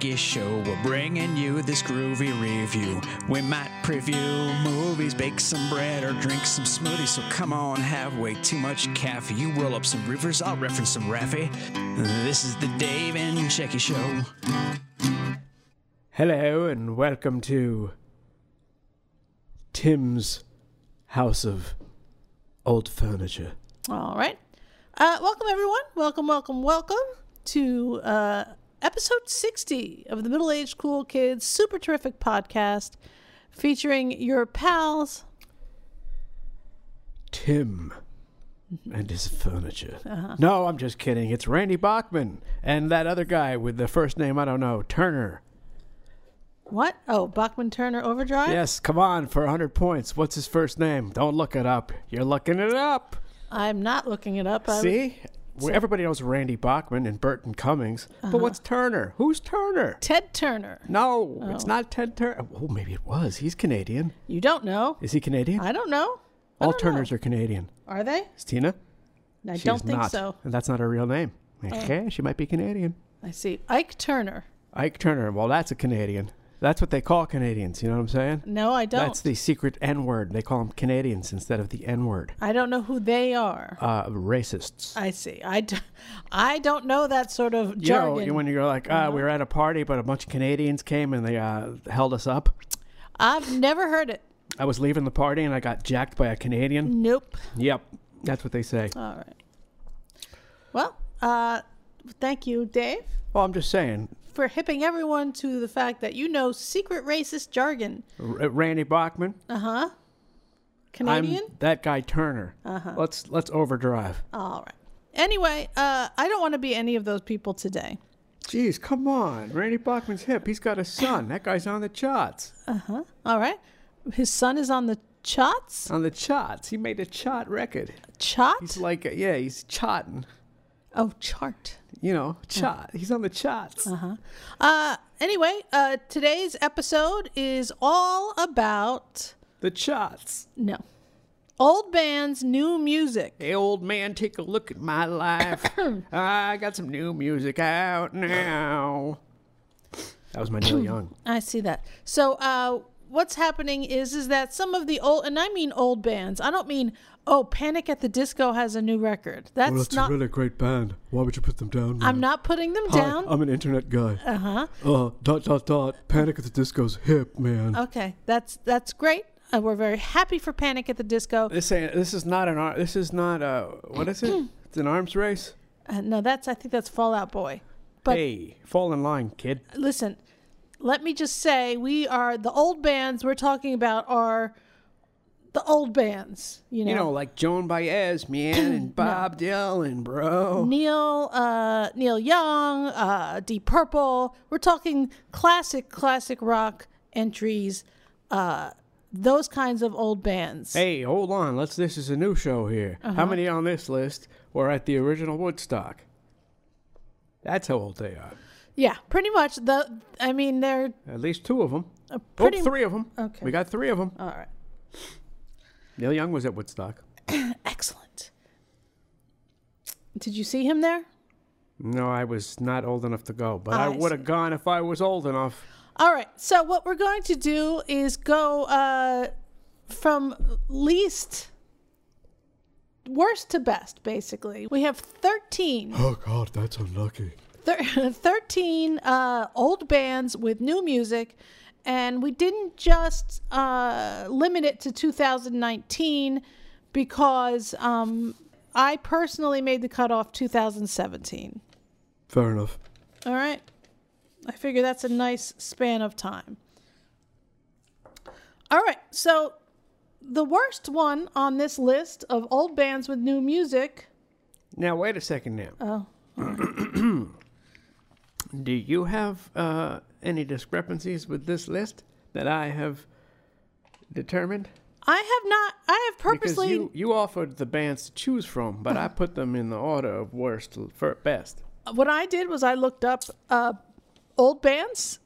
Dave Show. We're bringing you this groovy review. We might preview movies, bake some bread, or drink some smoothies. So come on, have way too much caffeine. You roll up some rivers, I'll reference some Raffi. This is the Dave and Shecky Show. Hello and welcome to Tim's House of Old Furniture. All right. Uh, welcome, everyone. Welcome, welcome, welcome to uh, episode 60 of the Middle Aged Cool Kids Super Terrific podcast featuring your pals. Tim mm-hmm. and his furniture. Uh-huh. No, I'm just kidding. It's Randy Bachman and that other guy with the first name I don't know, Turner. What? Oh, Bachman Turner Overdrive? Yes, come on for 100 points. What's his first name? Don't look it up. You're looking it up. I'm not looking it up. I- See? Everybody knows Randy Bachman and Burton Cummings. But uh-huh. what's Turner? Who's Turner? Ted Turner. No, oh. it's not Ted Turner. Oh, maybe it was. He's Canadian. You don't know. Is he Canadian? I don't know. I All don't know. Turners are Canadian. Are they? Is Tina? I She don't think not. so. And that's not her real name. Oh. Okay, she might be Canadian. I see. Ike Turner. Ike Turner. Well, that's a Canadian. That's what they call Canadians. You know what I'm saying? No, I don't. That's the secret N word. They call them Canadians instead of the N word. I don't know who they are. Uh, racists. I see. I, d- I don't know that sort of You jargon. know, when you're like, ah, we were at a party, but a bunch of Canadians came and they uh, held us up. I've never heard it. I was leaving the party and I got jacked by a Canadian. Nope. Yep, that's what they say. All right. Well, uh, thank you, Dave, Well, I'm just saying, for hipping everyone to the fact that you know secret racist jargon. R- Randy Bachman. Uh huh. Canadian? I'm that guy Turner. Uh-huh. Let's let's overdrive. All right. Anyway, uh, I don't want to be any of those people today. Jeez, come on. Randy Bachman's hip. He's got a son. That guy's on the charts. Uh huh. All right. His son is on the charts. On the charts. He made a chart record. Chart? He's like, a, yeah, he's charting. Oh, chart. You know, chart. He's on the charts. Uh-huh. Uh, anyway, uh, today's episode is all about The charts. no old bands, new music. Hey, old man, take a look at my life. I got some new music out now. That was my Neil Young. I see that. So, uh, what's happening is is that some of the old, and I mean old bands. I don't mean oh, Panic at the Disco has a new record. That's not. A really great band. Why would you put them down? I'm not putting them down. I'm an internet guy. Uh-huh. Uh dot dot dot. Panic at the Disco's hip, man. Okay, that's that's great. Uh, we're very happy for Panic at the Disco. This ain't. This is not an. ar- This is not a. What is it? It's an arms race. Uh, no, that's I think that's Fall Out Boy. But hey, fall in line, kid. listen, let me just say we are the old bands we're talking about are the old bands. You know, You know, like Joan Baez, man, and Bob Dylan, bro. Neil uh, Neil Young, uh, Deep Purple. We're talking classic, classic rock entries. Uh, those kinds of old bands. Hey, hold on. Let's. This is a new show here. How many on this list were at the original Woodstock? That's how old they are. Yeah, pretty much. The I mean, they're At least two of them. Oh, pretty. three of them. Okay. We got three of them. All right, Neil Young was at Woodstock. excellent. Did you see him there? No, I was not old enough to go, but I, I would have gone if I was old enough. All right. So what we're going to do is go uh, from least worst to best. Basically, we have thirteen. Oh god, that's unlucky. Thir- 13 uh, old bands with new music and we didn't just uh, limit it to 2019 because um, i personally made the cutoff 2017 Fair enough. all right i figure that's a nice span of time all right so the worst one on this list of old bands with new music. Now, wait a second now. Oh, Do you have uh, any discrepancies with this list that I have determined? I have not. I have purposely. Because you, you offered the bands to choose from, but I put them in the order of worst to best. what I did was I looked up uh, old bands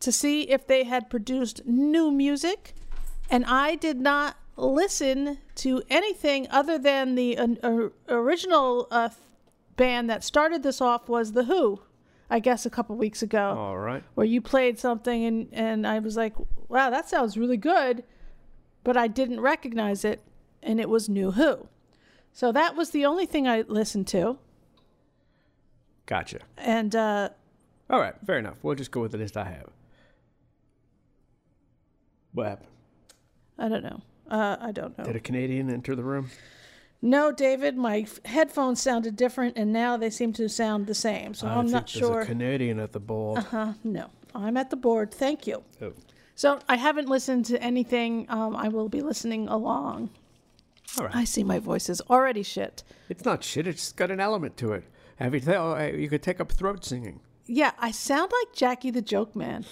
to see if they had produced new music, and I did not listen to anything other than the uh, original uh, band that started this off was the Who. I guess a couple weeks ago, All right. where you played something and and I was like, wow, that sounds really good, but I didn't recognize it, and it was New Who. So that was the only thing I listened to, Gotcha. and. uh All right. Fair enough. We'll just go with the list I have. What happened? I don't know. Uh, I don't know. Did a Canadian enter the room? No, David, my headphones sounded different, and now they seem to sound the same. So I I'm think not there's sure. a Canadian at the board. uh, huh. no, I'm at the board. Thank you. Oh. So I haven't listened to anything. Um, I will be listening along. All right. I see my voice is already shit. It's not shit. It's got an element to it. Have you? Th- oh, uh, you could take up throat singing. Yeah, I sound like Jackie the Joke Man,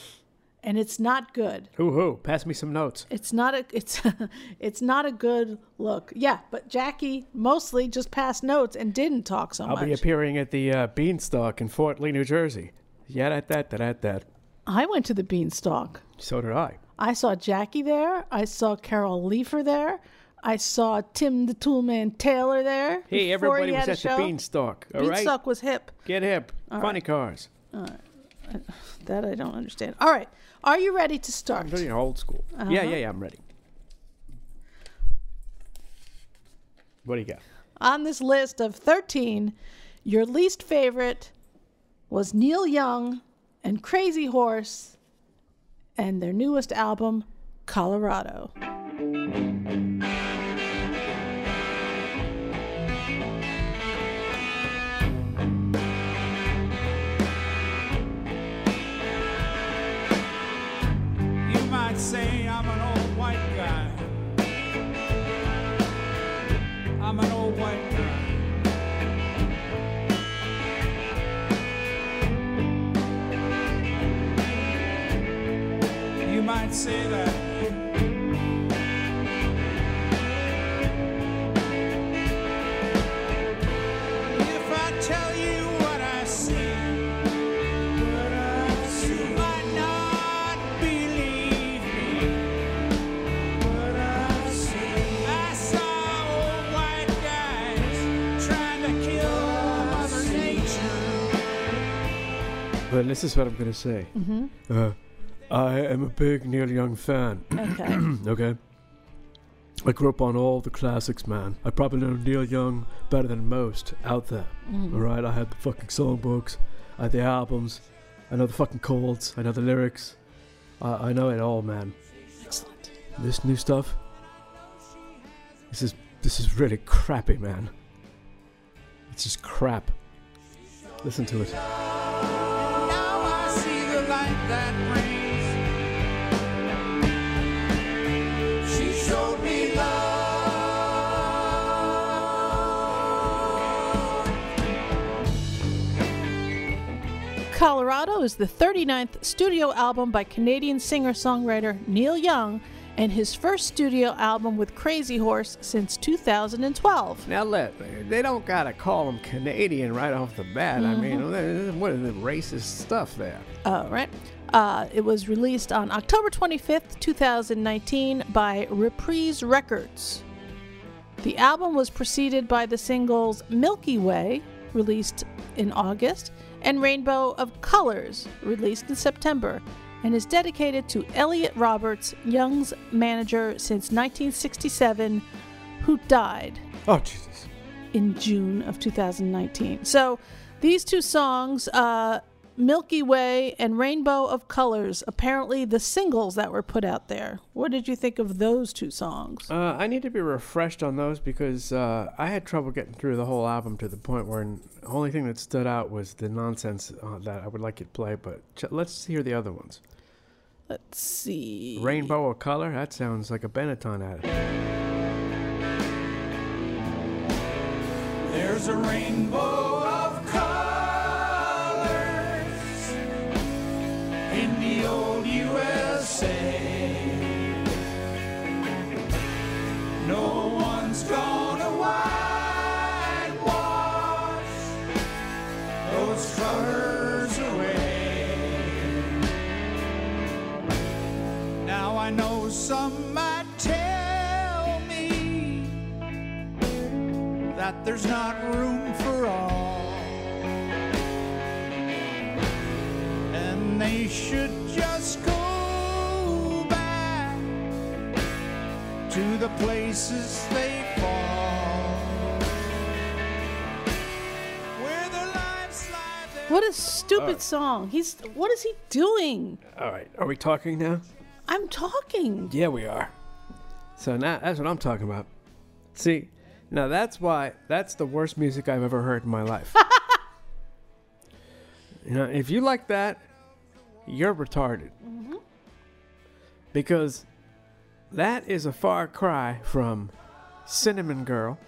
and it's not good. Hoo hoo! Pass me some notes. It's not a it's it's not a good look. Yeah, but Jackie mostly just passed notes and didn't talk so much. I'll be appearing at the uh, Beanstalk in Fort Lee, New Jersey. Yeah, that, that, that, that. I went to the Beanstalk. So did I. I saw Jackie there. I saw Carol Leifer there. I saw Tim the Toolman Taylor there. Hey, everybody he was at the Beanstalk. All right, Beanstalk was hip. get hip. Funny cars. That I don't understand. All right. Are you ready to start? Very old school. Uh-huh. Yeah, yeah, yeah. I'm ready. What do you got? On this list of 13, your least favorite was Neil Young and Crazy Horse and their newest album, Colorado. Say I'm an old white guy. I'm an old white guy. You might say that. This is what I'm going to say. Mm-hmm. Uh, I am a big Neil Young fan. Okay. okay. I grew up on all the classics, man. I probably know Neil Young better than most out there. All right, I had the fucking songbooks, I had the albums, I know the fucking chords, I know the lyrics. I, I know it all, man. Excellent. This new stuff, this is this is really crappy, man. It's just crap. Listen to it. Colorado is the 39th studio album by Canadian singer songwriter Neil Young and his first studio album with Crazy Horse since 2012. Now let they don't gotta call him Canadian right off the bat. I mm-hmm. mean, what is the racist stuff there? All right. Uh, it was released on October 25th, 2019 by Reprise Records. The album was preceded by the singles Milky Way, released in August, and Rainbow of Colors, released in September, and is dedicated to Elliot Roberts, Young's manager since 1967, who died Oh Jesus! in June of 2019. So these two songs, uh, Milky Way and Rainbow of Colors, apparently the singles that were put out there. What did you think of those two songs? Uh, I need to be refreshed on those because uh, I had trouble getting through the whole album to the point where the only thing that stood out was the nonsense uh, that I would like you to play. But ch- let's hear the other ones. Let's see. Rainbow of color. That sounds like a Benetton ad. There's a rainbow of colors No one's gonna those colors away. Now I know some might tell me that there's not room for all. And they should just go to the places they fall. Where their lives slide there. What a stupid oh. song. He's what is he doing? All right. Are we talking now? I'm talking. Yeah, we are. So now that's what I'm talking about. See, now that's why that's the worst music I've ever heard in my life. you know, if you like that, you're retarded. Mm-hmm. Because that is a far cry from Cinnamon Girl,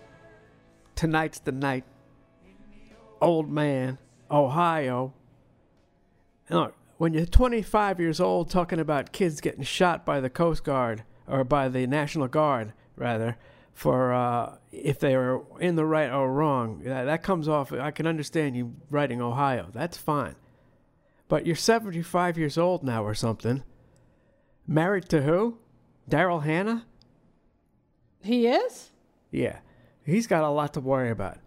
Tonight's the Night, Old Man, Ohio. Look, when you're 25 years old talking about kids getting shot by the Coast Guard or by the National Guard, rather, for uh, if they were in the right or wrong, that, that comes off. I can understand you writing Ohio. That's fine. But you're 75 years old now or something. Married to who? Daryl Hannah? He is? Yeah, he's got a lot to worry about.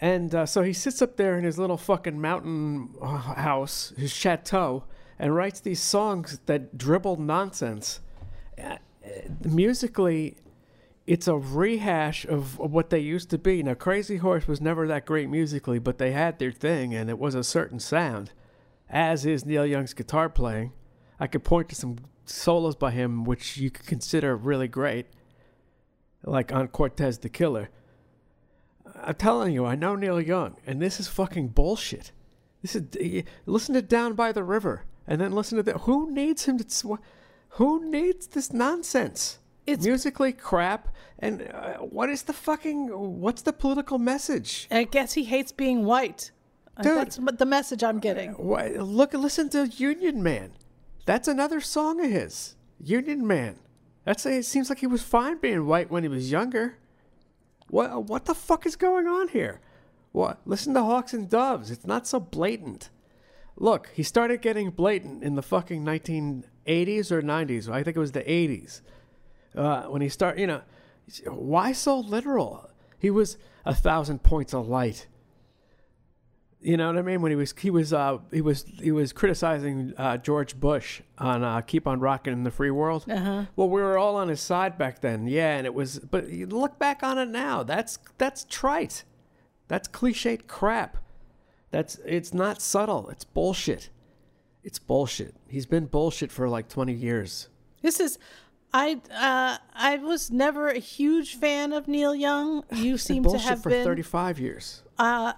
And uh, so he sits up there in his little fucking mountain uh, house, his chateau, and writes these songs that dribble nonsense. Uh, musically, it's a rehash of what they used to be. Now, Crazy Horse was never that great musically, but they had their thing, and it was a certain sound, as is Neil Young's guitar playing. I could point to some solos by him which you could consider really great like on Cortez the Killer. I'm telling you, I know Neil Young, and this is fucking bullshit. This is listen to Down by the River, and then listen to that. Who needs him to? Who needs this nonsense? It's- musically crap. And uh, what is the fucking? What's the political message? I guess he hates being white. Uh, Dude. That's the message I'm getting. Why, look, listen to Union Man. That's another song of his. Union Man. That's it seems like he was fine being white when he was younger. What what the fuck is going on here? What? Listen to Hawks and Doves. It's not so blatant. Look, he started getting blatant in the fucking 1980s or 90s. I think it was the 80s. Uh, when he started, you know, why so literal? He was a thousand points of light. You know what I mean? When he was he was uh, he was he was criticizing uh, George Bush on uh, "Keep on Rocking in the Free World." Uh-huh. Well, we were all on his side back then, yeah, and it was. But you look back on it now. That's that's trite. That's cliched crap. That's it's not subtle. It's bullshit. It's bullshit. He's been bullshit for like twenty years. This is I uh I was never a huge fan of Neil Young. You seem to have for been thirty-five years. uh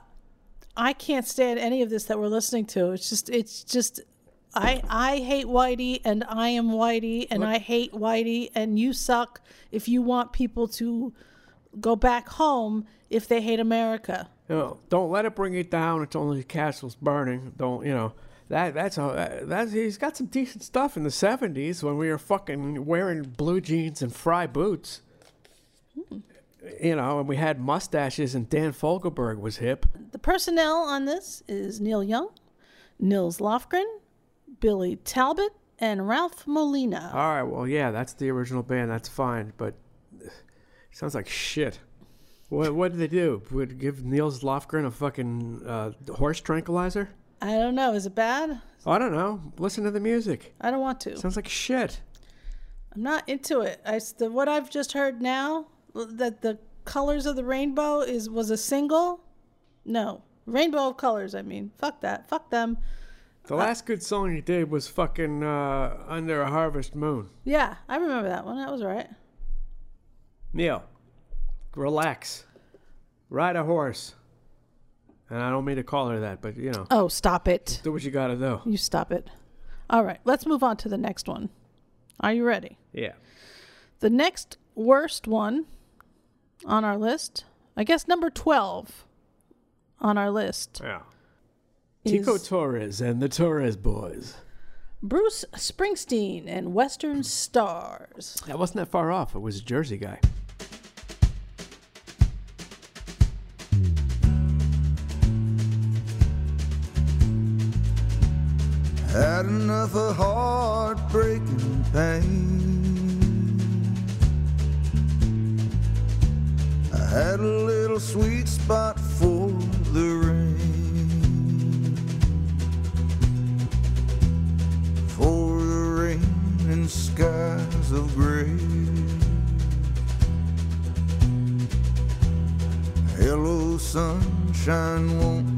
I can't stand any of this that we're listening to. It's just it's just I I hate Whitey and I am Whitey and I hate Whitey and you suck if you want people to go back home if they hate America. You know, don't let it bring you down. It's only the castles burning. Don't you know that? That's a that's he's got some decent stuff in the '70s when we were fucking wearing blue jeans and Frye boots. Hmm. You know, and we had mustaches, and Dan Fogelberg was hip. The personnel on this is Neil Young, Nils Lofgren, Billy Talbot, and Ralph Molina. All right, well, yeah, that's the original band. That's fine, but sounds like shit. What what did they do? Would give Nils Lofgren a fucking uh, horse tranquilizer? I don't know. Is it bad? I don't know. Listen to the music. I don't want to. Sounds like shit. I'm not into it. I the, what I've just heard now that the colors of the rainbow is was a single. No, rainbow of colors. I mean, fuck that. Fuck them. The last good song he did was fucking uh, Under a Harvest Moon. Yeah, I remember that one. That was right. Neil, relax. Ride a horse. And I don't mean to call her that, but you know, Oh, stop it. do what you gotta do. You stop it. All right, let's move on to the next one. Are you ready? Yeah. The next worst one on our list, I guess number 12 on our list, Yeah. is Tico Torres and the Torres boys. Bruce Springsteen and Western Stars. That wasn't that far off. It was a Jersey guy. Had enough of heartbreaking pain. Had a little sweet spot for the rain. For the rain and skies of gray. Hello, sunshine, won't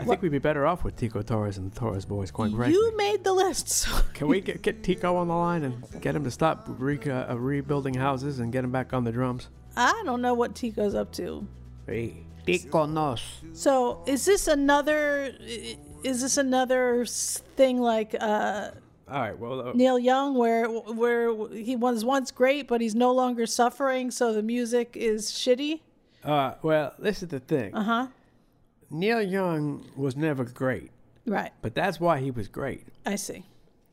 I think we'd be better off with Tico Torres and the Torres boys, quite frankly. You made the list. so- Can we get, get Tico on the line and get him to stop re- uh, rebuilding houses and get him back on the drums? I don't know what Tico's up to. Hey, Tico nos. So, is this another is this another thing like uh All right, well, uh, Neil Young where where he was once great but he's no longer suffering so the music is shitty? uh, well, this is the thing. Uh-huh. Neil Young was never great, Right. but that's why he was great. I see.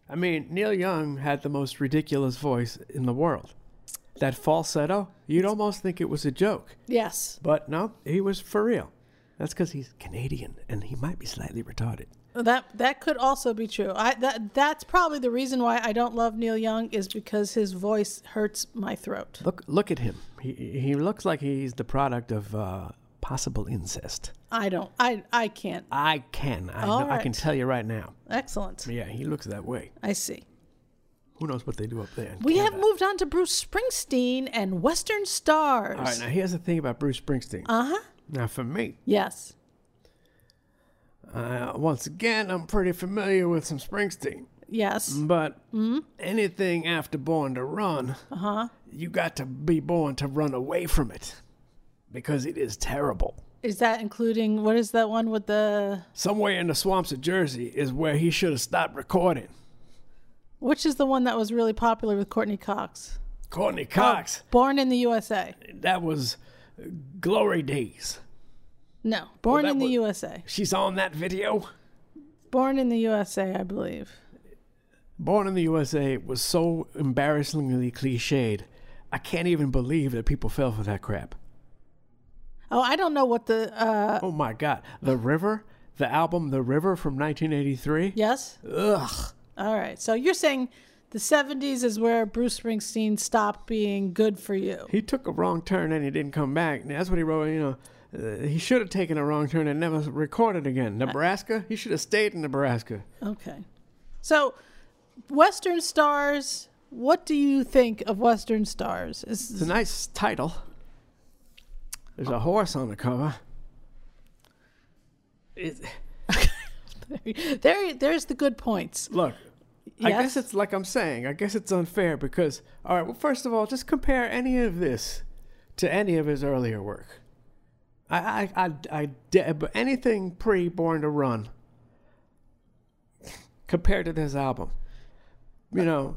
I mean, Neil Young had the most ridiculous voice in the world. That falsetto, you'd almost think it was a joke. Yes. But no, he was for real. That's because he's Canadian and he might be slightly retarded. That that could also be true. I that that's probably the reason why I don't love Neil Young is because his voice hurts my throat. Look, look at him. He he looks like he's the product of uh, possible incest. I don't. I I can't. I can. I, know, I can tell you right now. Excellent. Yeah, he looks that way. I see. Who knows what they do up there? We have moved on to Bruce Springsteen and Western Stars. All right, now here's the thing about Bruce Springsteen. uh huh. now, for me, Yes. uh, once again, I'm pretty familiar with some Springsteen. Yes. But anything after Born to Run, Uh-huh. you got to be born to run away from it because it is terrible. Is that including what is that one with the Somewhere in the swamps of Jersey is where he should have stopped recording. which is the one that was really popular with Courteney Cox? Courteney oh, Cox, Born in the USA. that was glory days. No, Born that in the was- USA. She's on that video. Born in the USA, I believe. Born in the USA was so embarrassingly cliched. I can't even believe that people fell for that crap. Oh, I don't know what the uh Oh my God. The River, the album The River from 1983. yes? Ugh. All right. So you're saying the 70s is where Bruce Springsteen stopped being good for you. He took a wrong turn and he didn't come back. That's what he wrote, you know. Uh, he should have taken a wrong turn and never recorded again. Nebraska? He should have stayed in Nebraska. Okay. So Western Stars, what do you think of Western Stars? It's a nice title. There's a horse on the cover. It, there there's the good points. look, I guess it's like I'm saying. I guess it's unfair because, all right, well, first of all, just compare any of this to any of his earlier work. I, I, I, I but anything pre Born to Run compared to this album, you know,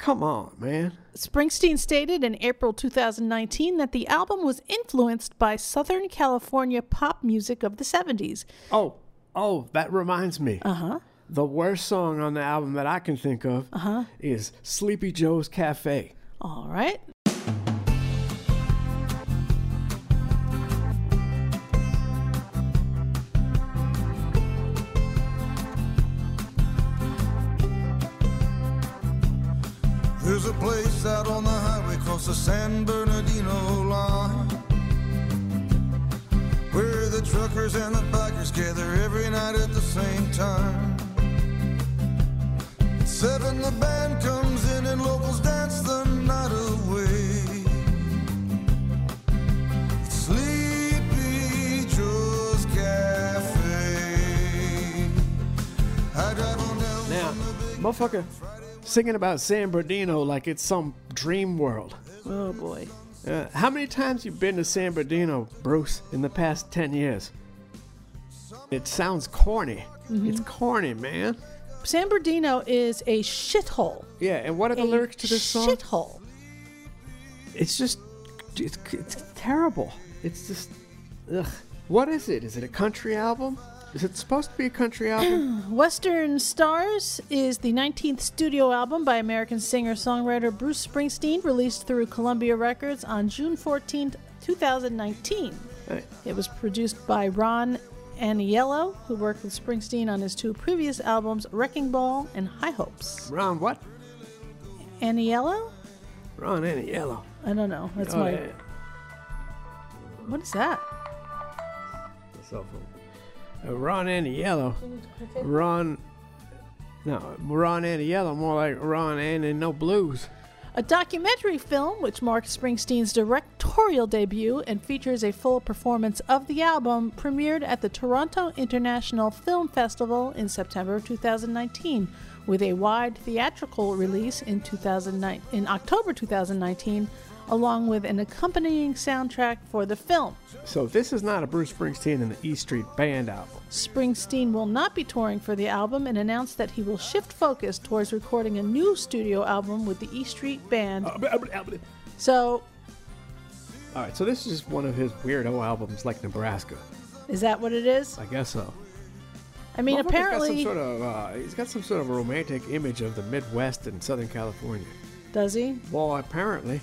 come on, man. Springsteen stated in April 2019 that the album was influenced by Southern California pop music of the 70s. Oh, oh, that reminds me. Uh huh. The worst song on the album that I can think of Uh-huh. is Sleepy Joe's Cafe. All right. There's a place out on the highway across the San Bernardino line where the truckers and the bikers gather every night at the same time. At seven, the band comes in and locals dance the night away. It's Sleepy Joe's Cafe. I drive on down Now, from the big motherfucker singing about San Bernardino like it's some dream world. Oh boy. Uh, how many times you been to San Bernardino, Bruce, in the past 10 years? It sounds corny. It's corny, man. San Bernardino is a shithole. Yeah, and what are the A lyrics to this song? Shithole. It's just, it's, it's terrible. It's just, ugh. What is it? Is it a country album? Is it supposed to be a country album? Western Stars is the 19th studio album by American singer songwriter Bruce Springsteen, released through Columbia Records on June 14th, 2019. Right. It was produced by Ron Aniello, who worked with Springsteen on his two previous albums, Wrecking Ball and High Hopes. Ron what? Aniello? Ron Aniello. I don't know. That's Oh, my. yeah. What is that? The Cell phone. Ron Yellow. Ron. No, Ron and Yellow, more like Ron and No Blues. A documentary film which marks Springsteen's directorial debut and features a full performance of the album premiered at the Toronto International Film Festival in September of 2019 with a wide theatrical release in 2009 in October 2019 along with an accompanying soundtrack for the film. So this is not a Bruce Springsteen and the E Street Band album. Springsteen will not be touring for the album and announced that he will shift focus towards recording a new studio album with the E Street Band. Uh, uh, uh, so, All right, so this is one of his weirdo albums, like Nebraska. is that what it is? I guess so. I mean, Motherfucker's apparently, got some sort of uh, he's got some sort of a romantic image of the Midwest and Southern California. does he? Well, apparently,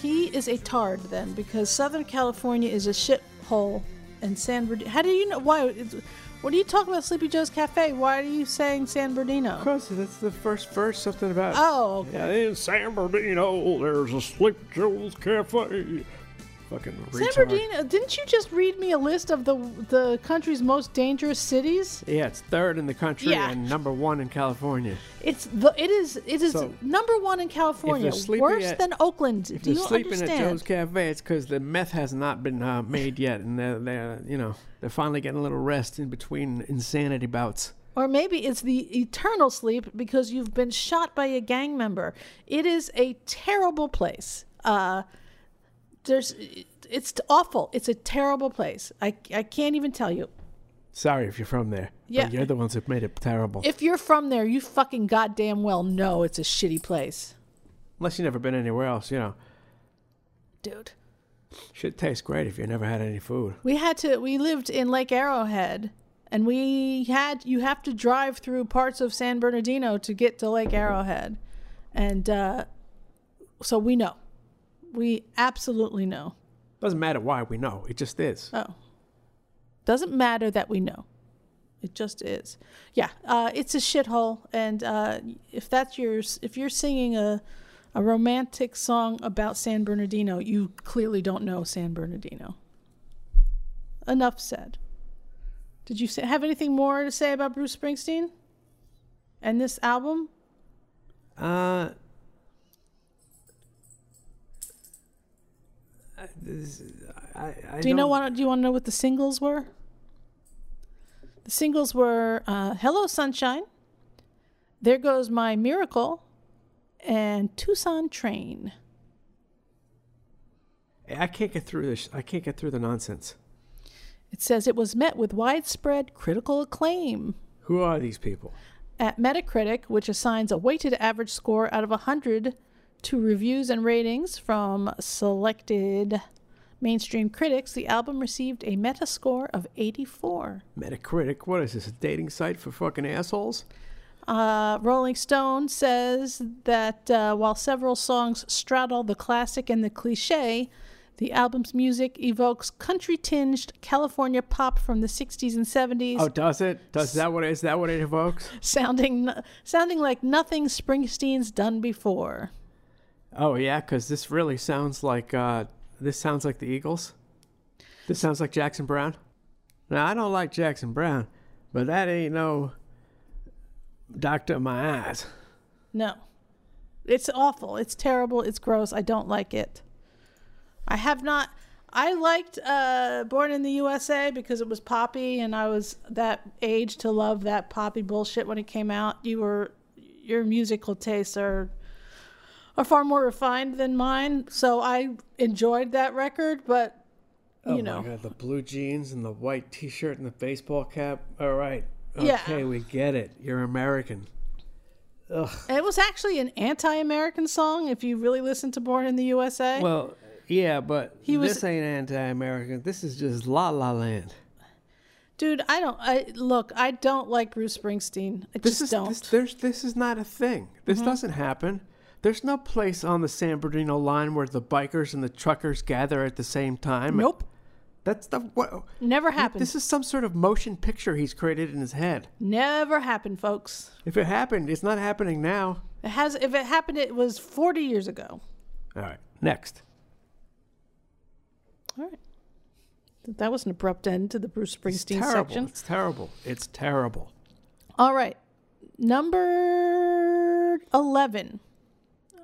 He is a tard then, because Southern California is a shithole, and San Bernardino. How do you know? Why? it's- What are you talking about, Sleepy Joe's Cafe? Why are you saying San Bernardino? because that's the first verse, something about. Oh, okay. Yeah, in San Bernardino, there's a Sleepy Joe's Cafe. Fucking San. Bernardino. Didn't you just read me a list of the the country's most dangerous cities? Yeah, it's third in the country Yeah. and number one in California. It's the it is it is So, number one in California, sleeping worse at- than Oakland. If Do they're you sleeping at understand? Joe's Cafe, it's because the meth has not been uh, made yet, and they're, they're, you know, they're finally getting a little rest in between insanity bouts. Or maybe it's the eternal sleep because you've been shot by a gang member. It is a terrible place. Uh, there's, it's awful. It's a terrible place. I, I can't even tell you. Sorry if you're from there. Yeah. But you're the ones that made it terrible. If you're from there, you fucking goddamn well know it's a shitty place, Unless you've never been anywhere else, you know. dude. Shit tastes great if you never had any food. We had to. We lived in Lake Arrowhead, and we had. You have to drive through parts of San Bernardino to get to Lake Arrowhead, and uh, so we know. We absolutely know. Doesn't matter why we know. It just is. Oh, doesn't matter that we know. It just is. Yeah, uh, it's a shithole, and uh, if that's yours, if you're singing a a romantic song about San Bernardino, you clearly don't know San Bernardino. Enough said. Did you say, have anything more to say about Bruce Springsteen and this album? Uh. I, I, I Do you know what? Do you want to know what the singles were? The singles were uh, "Hello Sunshine," "There Goes My Miracle," and "Tucson Train." I can't get through this. I can't get through the nonsense. It says it was met with widespread critical acclaim Who are these people? at Metacritic, which assigns a weighted average score out of 100 to reviews and ratings from selected mainstream critics. The album received a Metascore of 84. Metacritic. What is this? A dating site for fucking assholes? Uh, Rolling Stone says that uh, while several songs straddle the classic and the cliche, the album's music evokes country-tinged California pop from the 60s and 70s, Oh, does it? Does that what is that what it evokes? sounding sounding like nothing Springsteen's done before. Oh yeah, because this really sounds like uh, this sounds like the Eagles. This sounds like Jackson Browne. Now I don't like Jackson Browne, but that ain't no doctor of my eyes. No. It's awful. It's terrible. It's gross. I don't like it. I have not I liked uh Born in the USA because it was poppy and I was that age to love that poppy bullshit when it came out. You were your musical tastes are are far more refined than mine. So I enjoyed that record, but you oh know, my god, the blue jeans and the white T-shirt and the baseball cap. All right, Yeah. okay, we get it. You're American. Ugh. it was actually an anti-American song. If you really listen to Born in the USA, Well, yeah, but He was- this ain't anti-American. This is just La La Land. dude, I don't. I look, I don't like Bruce Springsteen. I This just is don't. This, there's this is not a thing. This Mm-hmm. doesn't happen. There's no place on the San Bernardino line where the bikers and the truckers gather at the same time. nope, That's the what. never happened. This is some sort of motion picture he's created in his head. never happened, folks. If it happened, it's not happening now. It has. If it happened, it was 40 years ago. All right, next. All right. That was an abrupt end to the Bruce It's Springsteen terrible. section. It's terrible. It's terrible. All right. Number 11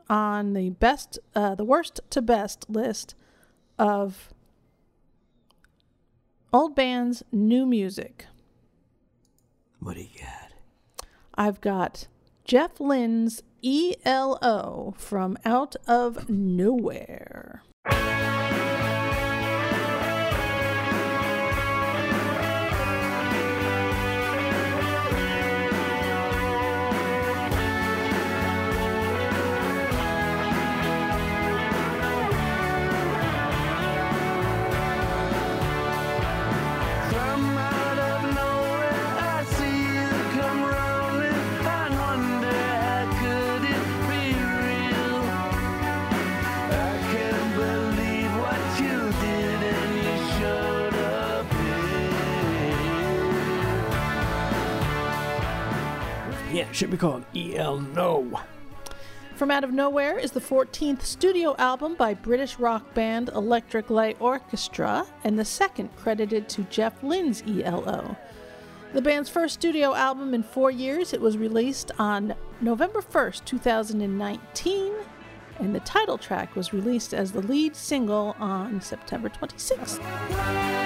on the best, uh, the worst to best list of old bands' new music. What do you got? I've got Jeff Lynne's ELO from Out of Nowhere. Yeah, should be called EL No. From Out of Nowhere is the 14th studio album by British rock band Electric Light Orchestra and the second credited to Jeff Lynne's ELO. The band's first studio album in four years, it was released on November 1st, 2019, and the title track was released as the lead single on September 26th.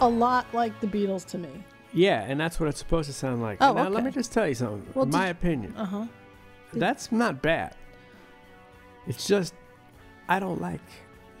A lot like the Beatles to me. Yeah, and that's what it's supposed to sound like. Oh, now, let me just tell you something. Well, my did- opinion, Uh huh. that's not bad. It's just I don't like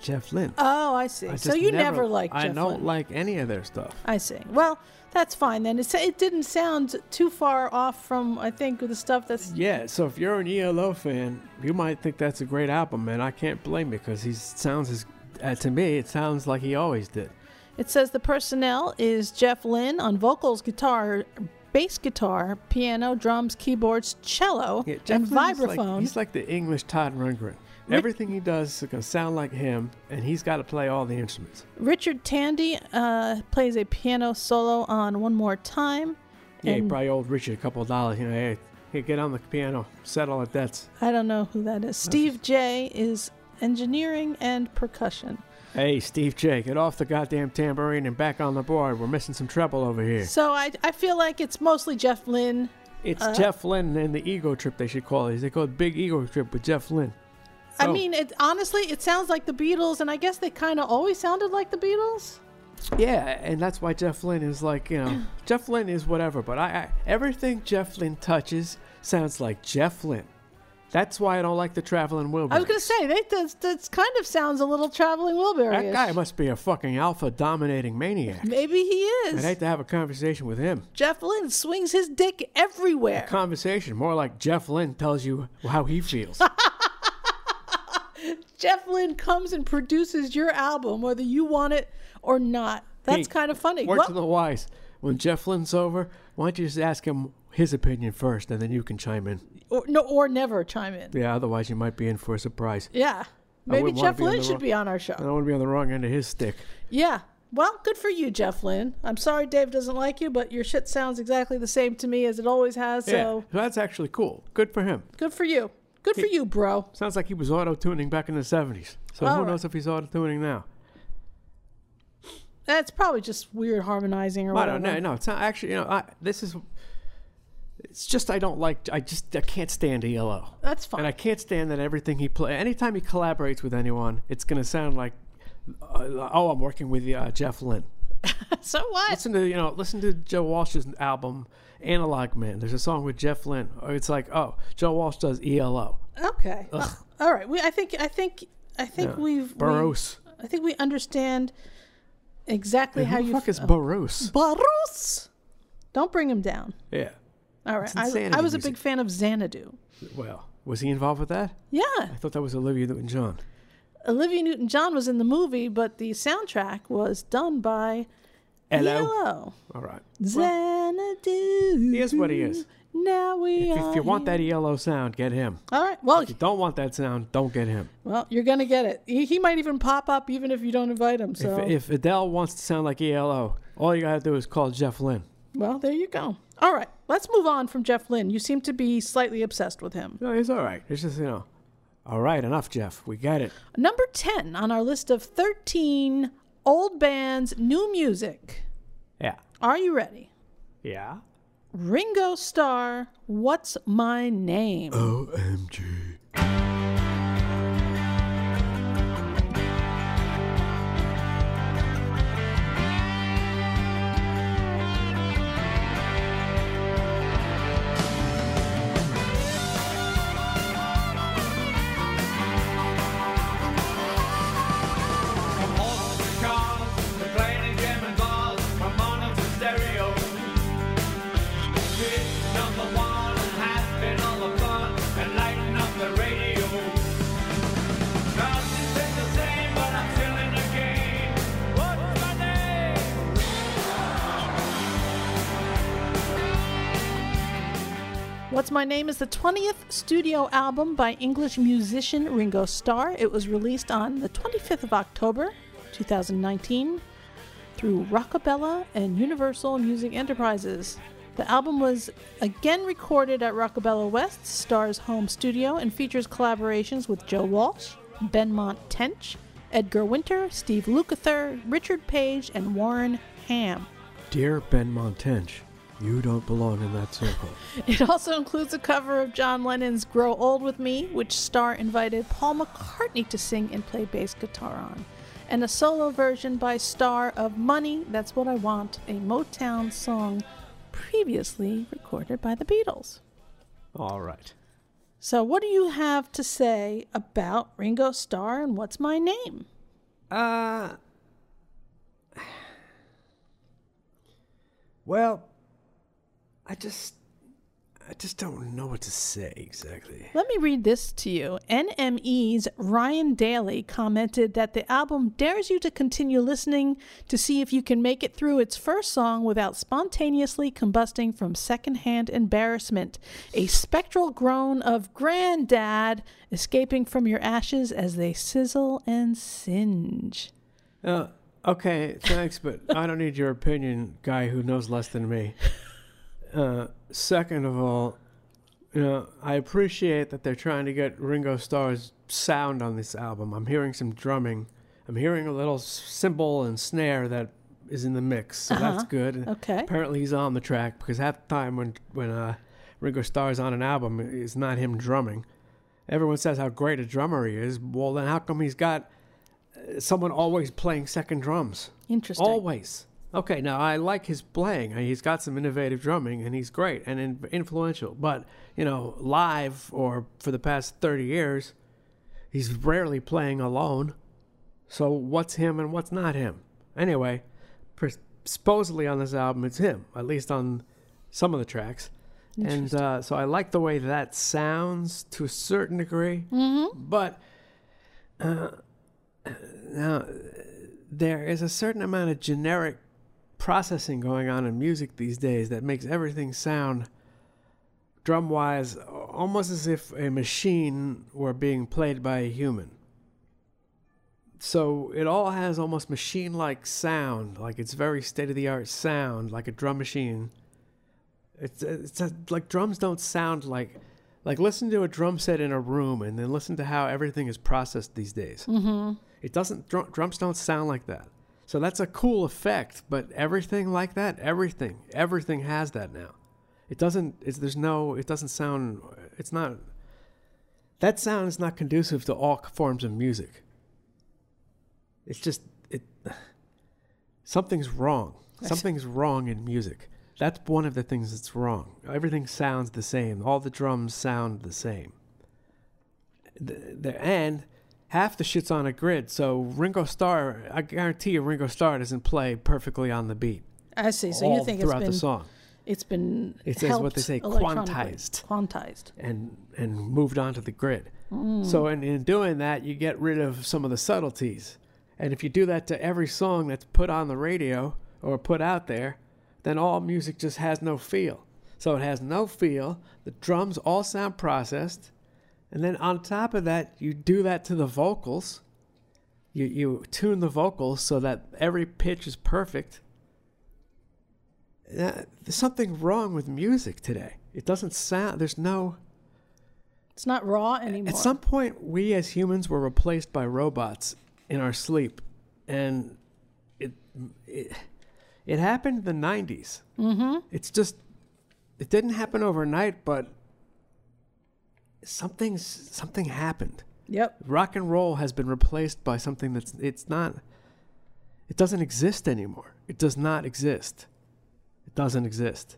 Jeff Lynne. Oh, I see. I So you never, Jeff Lynne? I Jeff don't Lynne. like any of their stuff. I see. Well, that's fine then. It's, it didn't sound too far off from, I think, the stuff that's. Yeah, so if you're an ELO fan, you might think that's a great album, and I can't blame you because he sounds as uh, to me it sounds like he always did. It says the personnel is Jeff Lynne on vocals, guitar, bass guitar, piano, drums, keyboards, cello, Yeah, and is like- vibraphone. he's like the English Todd Rundgren. Everything he does is gonna sound like him, and he's got to play all the instruments. Richard Tandy uh, plays a piano solo on One More Time. Yeah, he probably owed Richard a couple of dollars. You know, hey, hey, get on the piano, settle the debts. I don't know who that is. Steve Jay is engineering and percussion. Hey, Steve Jay, get off the goddamn tambourine and back on the board. We're missing some treble over here. So I, I feel like it's mostly Jeff Lynne. It's uh, Jeff Lynne and the ego trip, they should call it. They call it Big Ego Trip with Jeff Lynne. I Oh. mean, it honestly, it sounds like the Beatles, and I guess they kind of always sounded like the Beatles. Yeah, and that's why Jeff Lynne is like, you know, Jeff Lynne is whatever, but I, I everything Jeff Lynne touches sounds like Jeff Lynne. That's why I don't like the Traveling Wilburys. I was gonna say that that's, that's kind of sounds a little traveling Wilbury. That guy must be a fucking alpha dominating maniac. Maybe he is. I'd hate to have a conversation with him. Jeff Lynne swings his dick everywhere. Conversation more like Jeff Lynne tells you how he feels. Jeff Lynne comes and produces your album, whether you want it or not. That's Hey, kind of funny. Word Well, to the wise. When Jeff Lynne's over, why don't you just ask him his opinion first, and then you can chime in. Or, no, or never chime in. Yeah, otherwise you might be in for a surprise. Yeah. Maybe Jeff be on Lynne the should ro- be on our show. I don't want to be on the wrong end of his stick. Yeah. Well, good for you, Jeff Lynne. I'm sorry Dave doesn't like you, but your shit sounds exactly the same to me as it always has. So Yeah, so that's actually cool. Good for him. good for you. Good for you, bro. Sounds like he was auto tuning back in the 70s. So All who right. knows if he's auto tuning now? That's probably just weird harmonizing or I whatever. don't know. No, it's not actually. You know, I, this is. It's just I don't like. I just I can't stand ELO, That's fine. and I can't stand that everything he play. Anytime he collaborates with anyone, it's gonna sound like, uh, oh, I'm working with uh, Jeff Lynne. so what? Listen to you know, listen to Joe Walsh's album Analog Man. There's a song with Jeff Lynne. Or It's like, oh, Joe Walsh does ELO. Okay. Well, all right. We, I think. I think. I think Yeah. we've. we- I think we understand exactly how Who the you. fuck is f- Burroughs? Burroughs. Don't bring him down. Yeah. All right. It's I, insanity I was a music. big fan of Xanadu. Well, was he involved with that? Yeah. I thought that was Olivia Newton-John. Olivia Newton John was in the movie, but the soundtrack was done by Hello. Yellow. All right. Xanadu. He is what he is. Now we If, are if you want that here. ELO sound, get him. All right. Well, If you don't want that sound, don't get him. well, you're gonna get it. He, he might even pop up even if you don't invite him. So, If, if Adele wants to sound like ELO, all you gotta do is call Jeff Lynne. Well, there you go. All right. Let's move on from Jeff Lynne. You seem to be slightly obsessed with him. No, he's all right. It's just you know, all right, enough, Jeff. We get it. Number 10 on our list of 13 old bands, new music. Yeah, Are you ready? yeah. Ringo Starr, What's My Name? OMG. My Name is the 20th studio album by English musician Ringo Starr. It was released on the 25th of October, 2019, through Roccabella and Universal Music Enterprises. The album was again recorded at Roccabella West, Starr's home studio, and features collaborations with Joe Walsh, Benmont Tench, Edgar Winter, Steve Lukather, Richard Page, and Warren Ham. Dear Ben Montench, you don't belong in that circle. It also includes a cover of John Lennon's Grow Old With Me, which Starr invited Paul McCartney to sing and play bass guitar on, and a solo version by Starr of Money, That's What I Want, a Motown song previously recorded by the Beatles. all right. So, what do you have to say about Ringo Starr and What's My Name? Uh. Well, I just, I just don't know what to say exactly. Let me read this to you. NME's Ryan Daly commented that the album dares you to continue listening to see if you can make it through its first song without spontaneously combusting from secondhand embarrassment. A spectral groan of granddad escaping from your ashes as they sizzle and singe. Uh, okay, thanks, but I don't need your opinion, guy who knows less than me. Uh, second of all, you know, I appreciate that they're trying to get Ringo Starr's sound on this album. I'm hearing some drumming. I'm hearing a little cymbal and snare that is in the mix, so that's good. Okay. Apparently, he's on the track because half the time when when uh, Ringo Starr's on an album, it's not him drumming. Everyone says how great a drummer he is. Well, then how come he's got uh, someone always playing second drums? Interesting. Always. Okay, now I like his playing. He's got some innovative drumming, and he's great and in- influential. But you know, live or for the past thirty years, he's rarely playing alone. So what's him and what's not him? Anyway, pers- supposedly on this album, it's him. At least on some of the tracks. And uh, so I like the way that sounds to a certain degree. Mm-hmm. But uh, now there is a certain amount of generic processing going on in music these days that makes everything sound drum wise almost as if a machine were being played by a human. so it all has almost machine-like sound, like it's very state-of-the-art sound, like a drum machine. It's it's a, like drums don't sound like like listen to a drum set in a room and then listen to how everything is processed these days. Mm-hmm. It doesn't dr- drums don't sound like that. So that's a cool effect, but everything like that, everything, everything has that now. It doesn't. It's there's no. It doesn't sound. It's not. That sound is not conducive to all forms of music. It's just it. Something's wrong. Something's wrong in music. That's one of the things that's wrong. Everything sounds the same. All the drums sound the same. The, the, and half the shit's on a grid. So Ringo Starr, I guarantee you, Ringo Starr doesn't play perfectly on the beat. I see. So you think it's throughout been the song. it's been It says what they say, quantized. Quantized. and and moved on to the grid. Mm. So in, in doing that, you get rid of some of the subtleties. And if you do that to every song that's put on the radio or put out there, then all music just has no feel. So it has no feel. The drums all sound processed. And then on top of that, you do that to the vocals. You you tune the vocals so that every pitch is perfect. Uh, there's something wrong with music today. It doesn't sound. There's no. It's not raw anymore. At some point, we as humans were replaced by robots in our sleep, and it it, it happened in the '90s. Mm-hmm. It's just it didn't happen overnight, but something's something happened. Yep. Rock and roll has been replaced by something that's it's not. It doesn't exist anymore. It does not exist. It doesn't exist.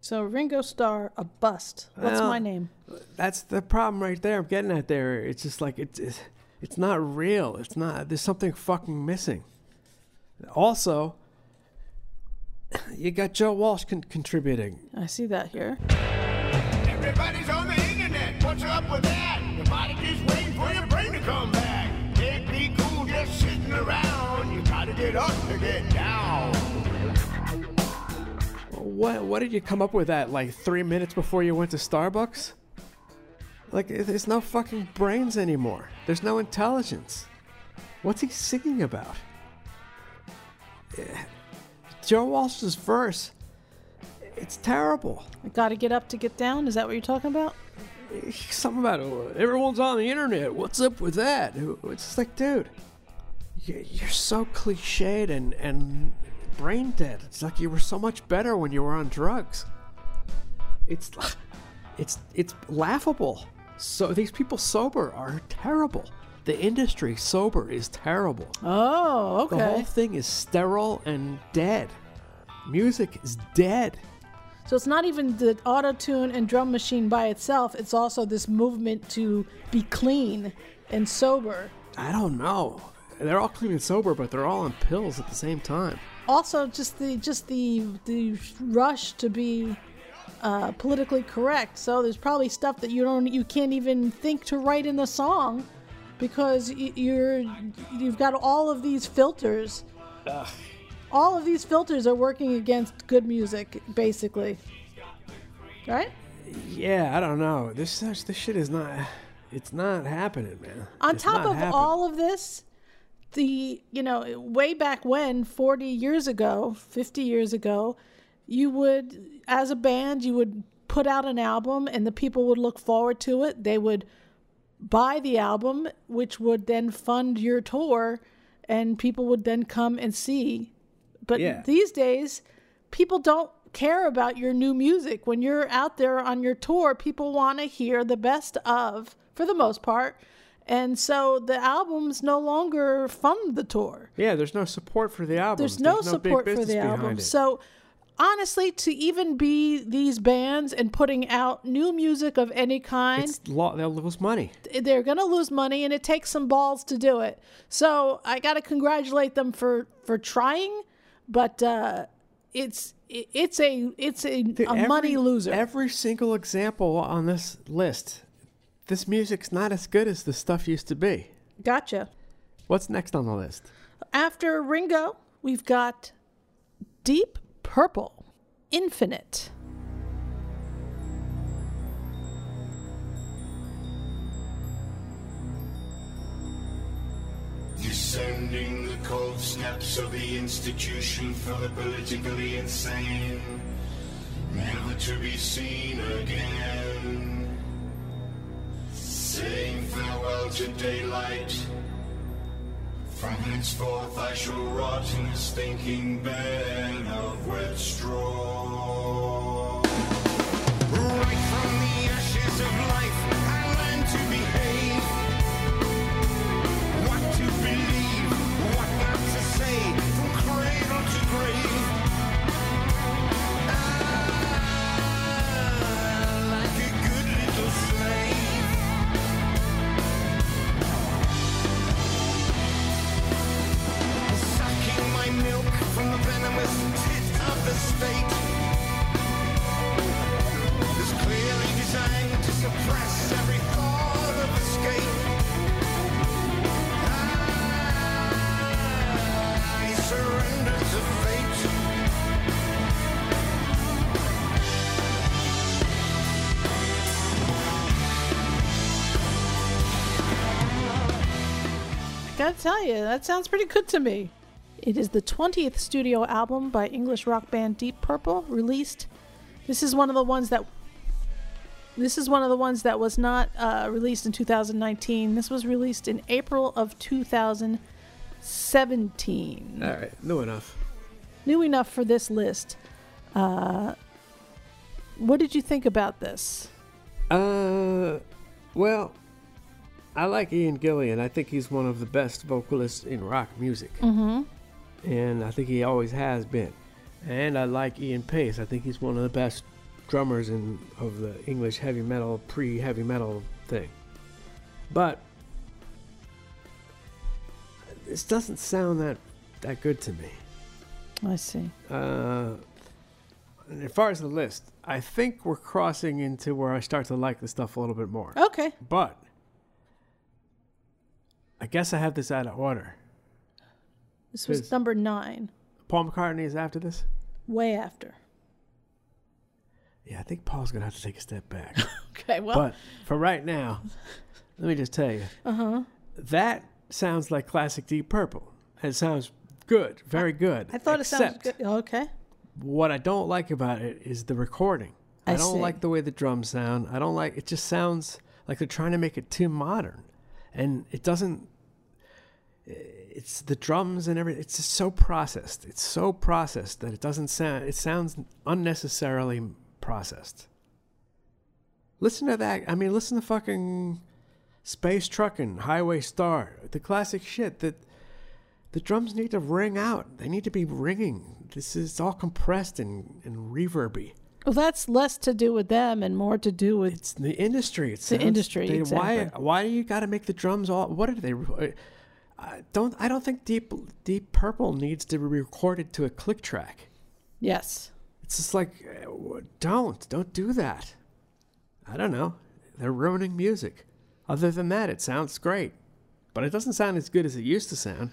So Ringo Starr, a bust. What's Well, my name? That's the problem right there. I'm getting at there. It's just like it's it's, it's not real. It's not. There's something fucking missing. Also, you got Joe Walsh con- contributing. I see that here. Everybody's on the internet. What's up with that? Your body waiting for your brain to come back. Can't be cool just sitting around. You gotta get up to get down. What what did you come up with that like three minutes before you went to Starbucks? Like there's no fucking brains anymore. There's no intelligence. What's he singing about? Joe Walsh's verse. It's terrible. I got to get up to get down. Is that what you're talking about? Something about oh, everyone's on the internet. What's up with that? It's just like, dude, you- you're so cliched and and brain dead. It's like you were so much better when you were on drugs. It's it's it's laughable. So these people sober are terrible. The industry sober is terrible. Oh, okay. The whole thing is sterile and dead. Music is dead. So it's not even the auto tune and drum machine by itself. It's also this movement to be clean and sober. I don't know. They're all clean and sober, but they're all on pills at the same time. Also, just the just the the rush to be uh, politically correct. So there's probably stuff that you don't you can't even think to write in the song because you're you've got all of these filters. All of these filters are working against good music, basically. Right? Yeah, I don't know. This this shit is not. It's not happening, man. On It's top of happening. all of this, the you know way back when, forty years ago, fifty years ago, you would as a band you would put out an album and the people would look forward to it. They would buy the album, which would then fund your tour, and people would then come and see. But Yeah. these days, people don't care about your new music. When you're out there on your tour, people want to hear the best of, for the most part. And so the albums no longer fund the tour. Yeah, there's no support for the album. There's no big support for the album. it. So honestly, to even be these bands and putting out new music of any kind, it's lo- they'll lose money. they're going to lose money and it takes some balls to do it. So I got to congratulate them for for trying, but uh, it's it's a it's a, Dude, a money loser. Every single example on this list, this music's not as good as the stuff used to be. gotcha. What's next on the list? After Ringo, we've got Deep Purple, Infinite. Descending the cold steps of the institution for the politically insane, never to be seen again. Saying farewell to daylight. From henceforth I shall rot in a stinking bed of wet straw. Tell you, that sounds pretty good to me. It is the 20th studio album by English rock band Deep Purple, released. This is one of the ones that. This is one of the ones that was not uh, released in 2019. This was released in April of 2017. All right, new enough. New enough for this list. Uh, what did you think about this? Uh, well, I like Ian Gillan. I think he's one of the best vocalists in rock music. Mm-hmm. and I think he always has been. And I like Ian Paice. I think he's one of the best drummers in of the English heavy metal, pre-heavy metal thing. But this doesn't sound that that good to me. I see. Uh, as far as the list, I think we're crossing into where I start to like the stuff a little bit more. Okay. But I guess I have this out of order. This was number nine, Paul McCartney is after this. way after. Yeah, I think Paul's gonna have to take a step back. Okay, well, but for right now, let me just tell you, uh huh. that sounds like classic Deep Purple. It sounds good, very good. I thought it sounded good. Okay. What I don't like about it is the recording. I I, don't see. like the way the drums sound. I don't like. It just sounds like they're trying to make it too modern, and it doesn't. It's the drums and everything. It's just so processed. It's so processed that it doesn't sound. It sounds unnecessarily processed. Listen to that. I mean, listen to fucking Space Truckin', Highway Star, the classic shit that the drums need to ring out. They need to be ringing. This is all compressed and, and reverby. Well, that's less to do with them and more to do with It's the industry. It's The industry, Why? exactly. Why do you got to make the drums all? What are they? I don't. I don't think Deep Deep Purple needs to be recorded to a click track. yes. It's just like, uh, don't, don't do that. I don't know. They're ruining music. Other than that, it sounds great, but it doesn't sound as good as it used to sound.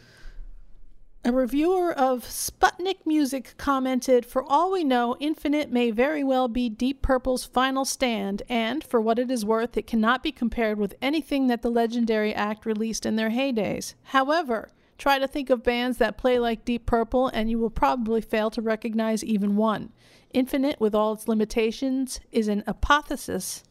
A reviewer of Sputnik Music commented, For all we know, Infinite may very well be Deep Purple's final stand, and, for what it is worth, it cannot be compared with anything that the legendary act released in their heydays. However, try to think of bands that play like Deep Purple, and you will probably fail to recognize even one. Infinite, with all its limitations, is an apotheosis,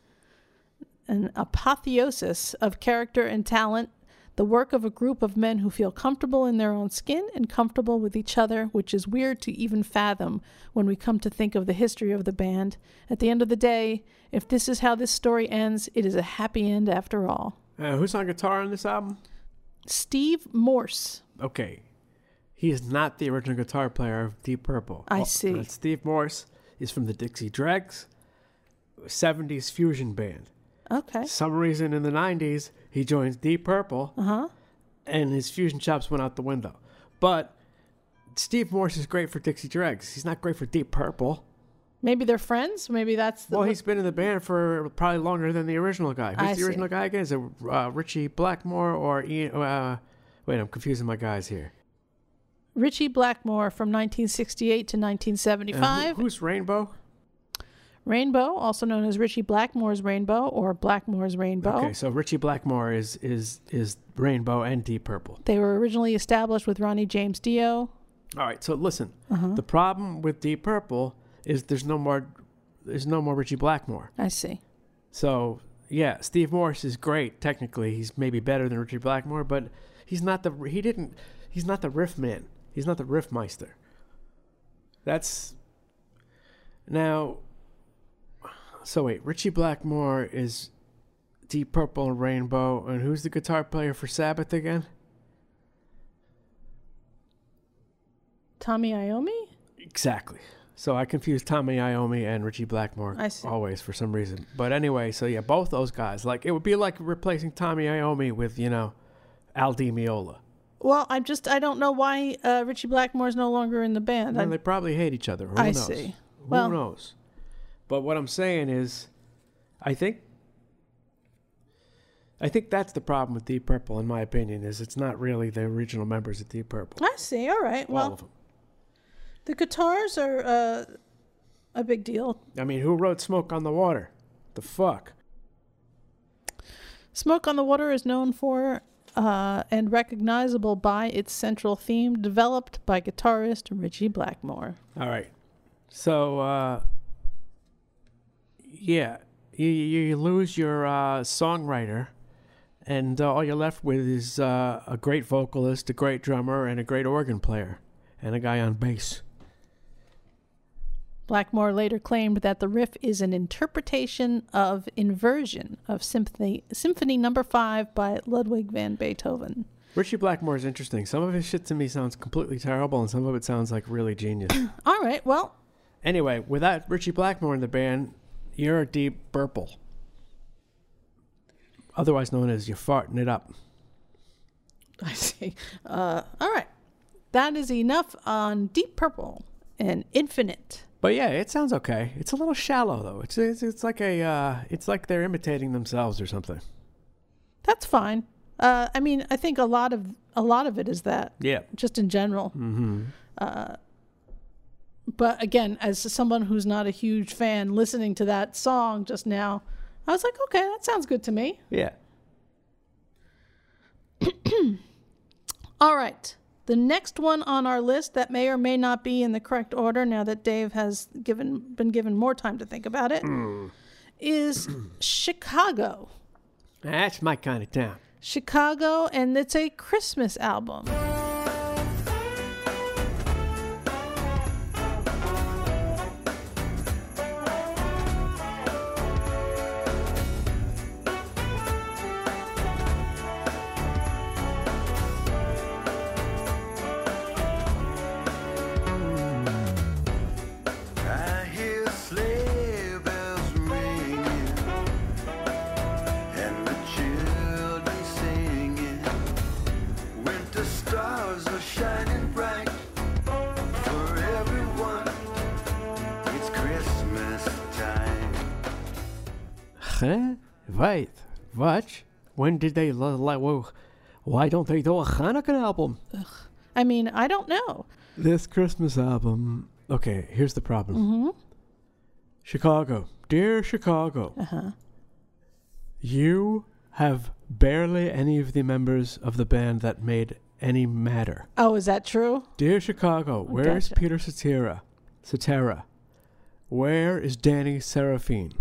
an apotheosis of character and talent the work of a group of men who feel comfortable in their own skin and comfortable with each other, which is weird to even fathom when we come to think of the history of the band. At the end of the day, if this is how this story ends, it is a happy end after all. Uh, who's on guitar on this album? Steve Morse. Okay, he is not the original guitar player of Deep Purple. I see. uh, Steve Morse is from the Dixie Dregs, '70s fusion band. Okay. Some reason in the '90s he joins Deep Purple. Uh huh. and his fusion chops went out the window. But Steve Morse is great for Dixie Dregs. He's not great for Deep Purple. Maybe they're friends. Maybe that's the. Well, he's been in the band for probably longer than the original guy. Who's I the see. original guy again? Is it uh, Ritchie Blackmore or Ian? Uh, wait, I'm confusing my guys here. Ritchie Blackmore from 1968 to Uh, who- 1975. who's Rainbow? Rainbow, also known as Ritchie Blackmore's Rainbow or Blackmore's Rainbow. Okay, so Ritchie Blackmore is is is Rainbow and Deep Purple. They were originally established with Ronnie James Dio. All right, so listen. Uh-huh. The problem with Deep Purple is there's no more there's no more Ritchie Blackmore. I see. So yeah, Steve Morse is great technically. He's maybe better than Ritchie Blackmore, but he's not the he didn't he's not the riff man. He's not the riff meister. That's now. So wait, Ritchie Blackmore is Deep Purple and Rainbow, and who's the guitar player for Sabbath again? Tommy Iommi? Exactly. So I confuse Tommy Iommi and Ritchie Blackmore always for some reason. But anyway, so yeah, both those guys. Like it would be like replacing Tommy Iommi with you know Al Di Meola. Well, I'm just I don't know why uh, Ritchie Blackmore's no longer in the band. And they probably hate each other. Who I knows? see. Who Well- knows? But what I'm saying is, I think, I think that's the problem with Deep Purple, in my opinion, is it's not really the original members of Deep Purple. I see. All right. All Well, of them. the guitars are uh, a big deal. I mean, who wrote "Smoke on the Water"? The fuck. Smoke on the Water is known for uh, and recognizable by its central theme developed by guitarist Ritchie Blackmore. All right. So, uh, yeah, you, you lose your uh, songwriter, and uh, all you're left with is uh, a great vocalist, a great drummer, and a great organ player, and a guy on bass. Blackmore later claimed that the riff is an interpretation of inversion of Symphony Symphony Number 5 by Ludwig van Beethoven. Ritchie Blackmore is interesting. Some of his shit to me sounds completely terrible, and some of it sounds like really genius. All right. Well, anyway, without Ritchie Blackmore in the band, you're a deep purple. Otherwise known as you're farting it up. I see. Uh, all right. That is enough on Deep Purple and Infinite. But yeah, it sounds okay. It's a little shallow though. It's it's, it's like a uh, it's like they're imitating themselves or something. That's fine. Uh, I mean, I think a lot of a lot of it is that, Yeah. just in general. Mm-hmm. Uh, but again, as someone who's not a huge fan, listening to that song just now, I was like, okay, that sounds good to me. Yeah. All right. The next one on our list that may or may not be in the correct order now that Dave has given been given more time to think about it hmm. is Chicago. That's my kind of town. Chicago and it's a Christmas album. What? When did they? L- l- well, why don't they do a Hanukkah album? I mean, I don't know. This Christmas album. Okay, here's the problem. Mm-hmm. Chicago, dear Chicago, Uh-huh. you have barely any of the members of the band that made any matter. Oh, is that true? Dear Chicago, where is gotcha. Peter Cetera? Cetera? Where is Danny Seraphine?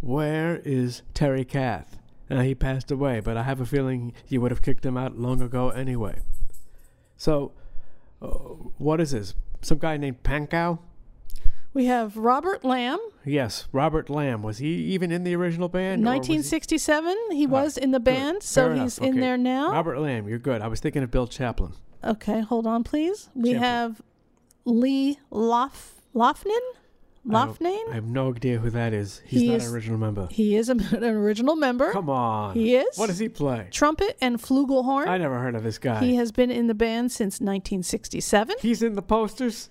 Where is Terry Kath? Uh, he passed away, but I have a feeling you would have kicked him out long ago anyway. So, uh, what is this? Some guy named Pankow? We have Robert Lamm, Yes, Robert Lamm. Was he even in the original band? or was he- 1967. He was in the Good. band, so Fair enough. he's in there now. Robert Lamm, you're good. I was thinking of Bill Champlin. Okay, hold on, please. We Champion. have Lee Lof Loughnane. I Loughnane. I have no idea who that is. He's He not is- an original member. He is a, an original member. Come on. He is. What does he play? Trumpet and flugelhorn. I never heard of this guy. He has been in the band since 1967. He's in the posters.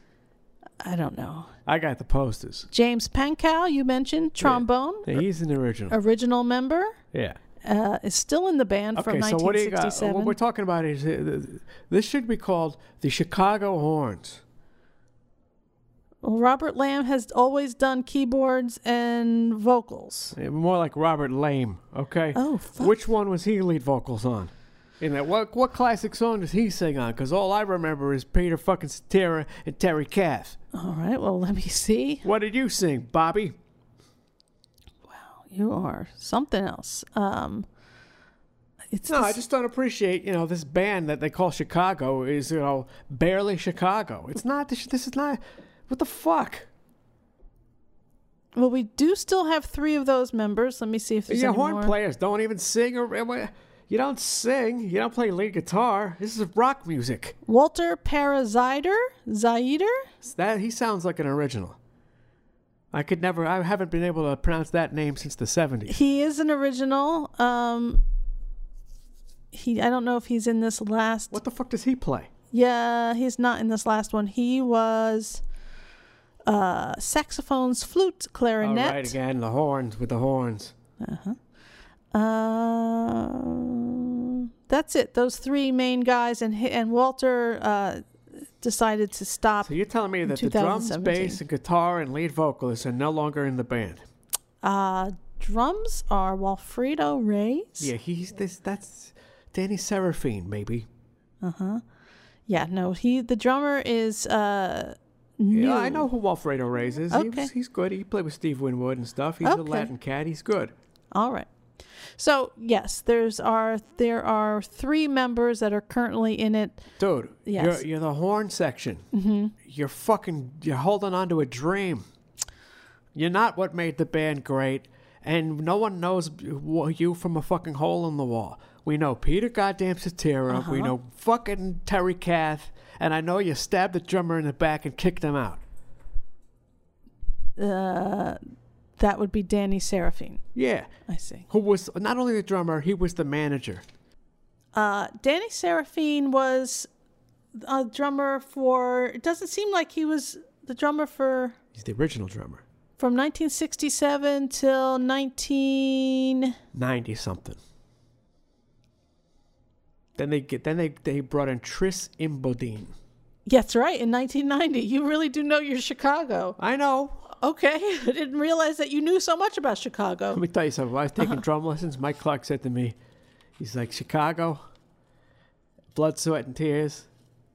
I don't know. I got the posters. James Pankow, you mentioned trombone, Yeah, he's an original. original member, yeah. uh, is still in the band Okay, from so what do you got? 1967. What we're talking about is uh, this should be called the Chicago Horns. Well, Robert Lamm has always done keyboards and vocals. More like Robert Lame, okay? Oh, fuck. Which one was he lead vocals on? In that, what what classic song does he sing on? Because all I remember is Peter fucking Cetera and Terry Kath. All right, well, let me see. What did you sing, Bobby? Wow, you are something else. Um, it's No, I just don't appreciate, you know, this band that they call Chicago is, you know, barely Chicago. It's not, this, this is not, what the fuck? well, we do still have three of those members. Let me see if there's Yeah, horn more. players don't even sing or, or- you don't sing, you don't play lead guitar. This is rock music. Walter Parazaider, Zaider. That he sounds like an original. I could never. I haven't been able to pronounce that name since the seventies. He is an original. Um, he. I don't know if he's in this last. What the fuck does he play? Yeah, he's not in this last one. He was uh, saxophones, flute, clarinet. right, again, the horns with the horns. Uh, huh. that's it. Those three main guys, and and Walter uh, decided to stop. So you're telling me that the drums, bass, and guitar and lead vocalists are no longer in the band? Uh, drums are Walfredo Reyes. Yeah, he's this. That's Danny Seraphine, maybe. Uh huh. Yeah, no, he the drummer is uh new. Yeah, I know who Walfredo Reyes is. He Okay. was, he's good. He played with Steve Winwood and stuff. He's a Latin cat. He's good. All right. So yes, there's are there are three members that are currently in it. Dude, Yes. you're, you're the horn section. Mm-hmm. You're fucking, you're holding on to a dream. You're not what made the band great, and no one knows you from a fucking hole in the wall. We know Peter goddamn Cetera. We know fucking Terry Kath, and I know you stabbed the drummer in the back and kicked him out. Uh, that would be Danny Seraphine. Yeah. I see. Who was not only the drummer, he was the manager. Uh, Danny Seraphine was a drummer for. It doesn't seem like he was the drummer for He's the original drummer. from 1967 till 1990 something. Then they get then they, they brought in Tris Imboden. That's right, in 1990. You really do know your Chicago. I know. Okay, I didn't realize that you knew so much about Chicago. Let me tell you something. When I was taking drum lessons, Mike Clark said to me, he's like, Chicago, blood, sweat, and tears.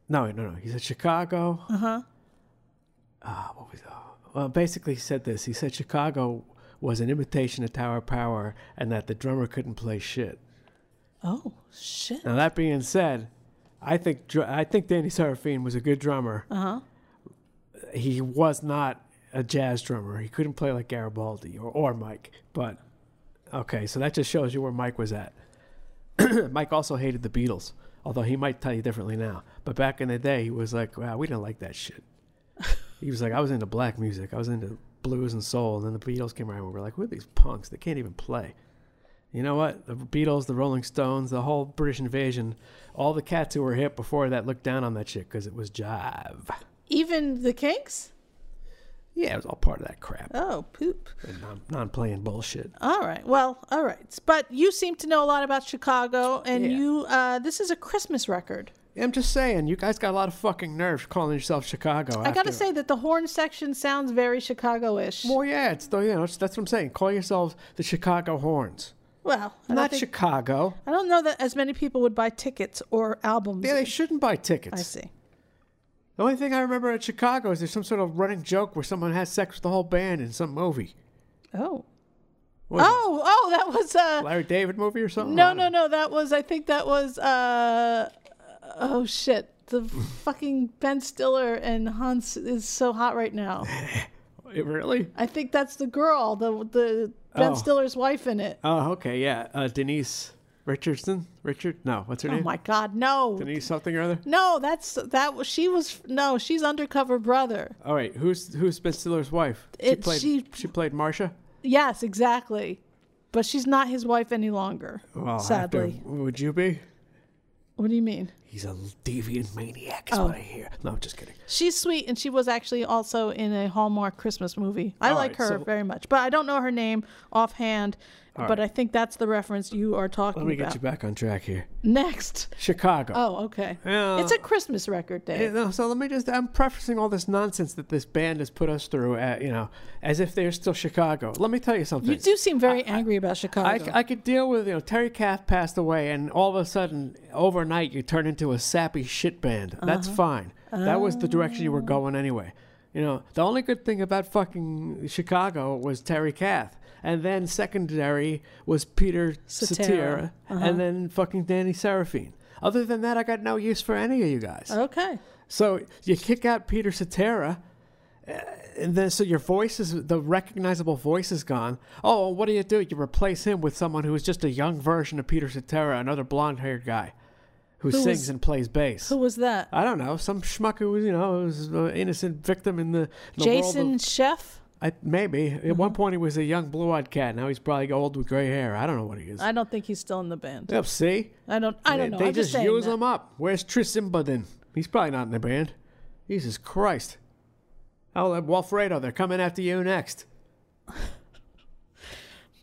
No, no, no. He said, Chicago. Uh huh. Ah, what was. Well, basically, he said this. He said Chicago was an imitation of Tower Power and that the drummer couldn't play shit. Oh shit! Now, that being said, I think dr- I think Danny Seraphine was a good drummer. Uh huh. He was not a jazz drummer. He couldn't play like Garibaldi or, or Mike. But okay, so that just shows you where Mike was at. Mike also hated the Beatles, although he might tell you differently now. But back in the day, he was like, "Wow, we didn't like that shit." he was like, "I was into black music. I was into blues and soul." And then the Beatles came around, and we were like, "Who are these punks? They can't even play." You know what? The Beatles, the Rolling Stones, the whole British invasion, all the cats who were hip before that looked down on that shit because it was jive. Even the Kinks? Yeah, it was all part of that crap. Oh poop! non, non-playing bullshit. All right. Well, all right. But you seem to know a lot about Chicago, and Yeah. you. Uh, this is a Christmas record. I'm just saying, you guys got a lot of fucking nerve calling yourself Chicago. I gotta say that the horn section sounds very Chicago-ish. well, yeah, it's the, you know that's what I'm saying. Call yourselves the Chicago Horns, well, I don't think- Chicago. I don't know that as many people would buy tickets or albums. Yeah, they shouldn't buy tickets. I see. The only thing I remember at Chicago is there's some sort of running joke where someone has sex with the whole band in some movie. Oh. What Oh, oh, that was uh Larry David movie or something? no, no, no. That was I think that was uh oh shit. The fucking Ben Stiller and Hans is so hot right now. It really? I think that's the girl, the the Ben Oh. Stiller's wife in it. Oh, okay, yeah. Uh, Denise Richardson. Richard? No, what's her Oh name? Oh my god, no. Denise something or other. No, that's that was she was no, she's undercover brother. All right, who's who's Ben Stiller's wife? She It- played. she- she played Marcia. Yes, exactly. But she's not his wife any longer. Well, sadly. would you be? What do you mean? He's a deviant maniac, is Oh. what I hear. No, I'm just kidding. She's sweet, and she was actually also in a Hallmark Christmas movie. I All like right, her so- very much, but I don't know her name offhand. All but right. I think that's the reference you are talking about. Let me about. get you back on track here. Next. Chicago. Oh, okay. Yeah. It's a Christmas record, Yeah, Dave. no, so let me just, I'm prefacing all this nonsense that this band has put us through, uh, you know, as if they're still Chicago. Let me tell you something. You do seem very angry about Chicago. I could deal with, you know, Terry Kath passed away, and all of a sudden, overnight, you turn into a sappy shit band. That's fine. That was the direction you were going anyway. You know, the only good thing about fucking Chicago was Terry Kath. And then secondary was Peter Cetera. Cetera, and then fucking Danny Seraphine. Other than that, I got no use for any of you guys. okay. So you kick out Peter Cetera, uh, and then so your voice is the recognizable voice is gone. Oh, what do you do? You replace him with someone who is just a young version of Peter Cetera, another blonde-haired guy who, Who sings was- and plays bass. Who was that? I don't know, some schmuck who was, you know, was an innocent victim in the, in the Jason of- Chef? I, maybe at Mm-hmm. one point he was a young blue-eyed cat. Now he's probably old with gray hair. I don't know what he is. I don't think he's still in the band. Yep, see, I don't. I don't they, know. They I'm just, saying use that. him up. Where's Tris Imboden? He's probably not in the band. Jesus Christ. Oh, Walfredo, they're coming after you next.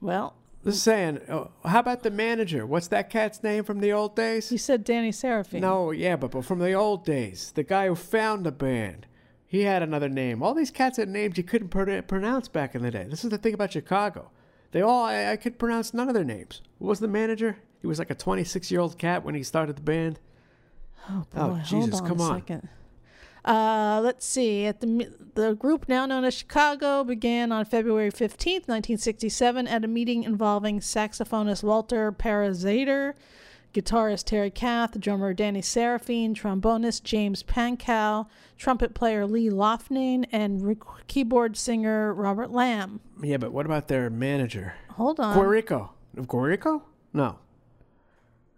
Well, Just saying, uh, how about the manager? What's that cat's name from the old days? you said Danny Seraphine. No, yeah, but, but from the old days. The guy who found the band. He had another name. All these cats had names you couldn't pr- pronounce back in the day. This is the thing about Chicago. They all, I, I could pronounce none of their names. What was the manager? He was like a 26 year old cat when he started the band. Oh, Oh, Jesus, hold on come a on. second. Uh, let's see. At the the group now known as Chicago began on February fifteenth, nineteen sixty seven, at a meeting involving saxophonist Walter Parazaider, guitarist Terry Kath, drummer Danny Seraphine, trombonist James Pankow, trumpet player Lee Loughnane, and rec- keyboard singer Robert Lamm. Yeah, but what about their manager? Hold on, Guercio. Guercio? No.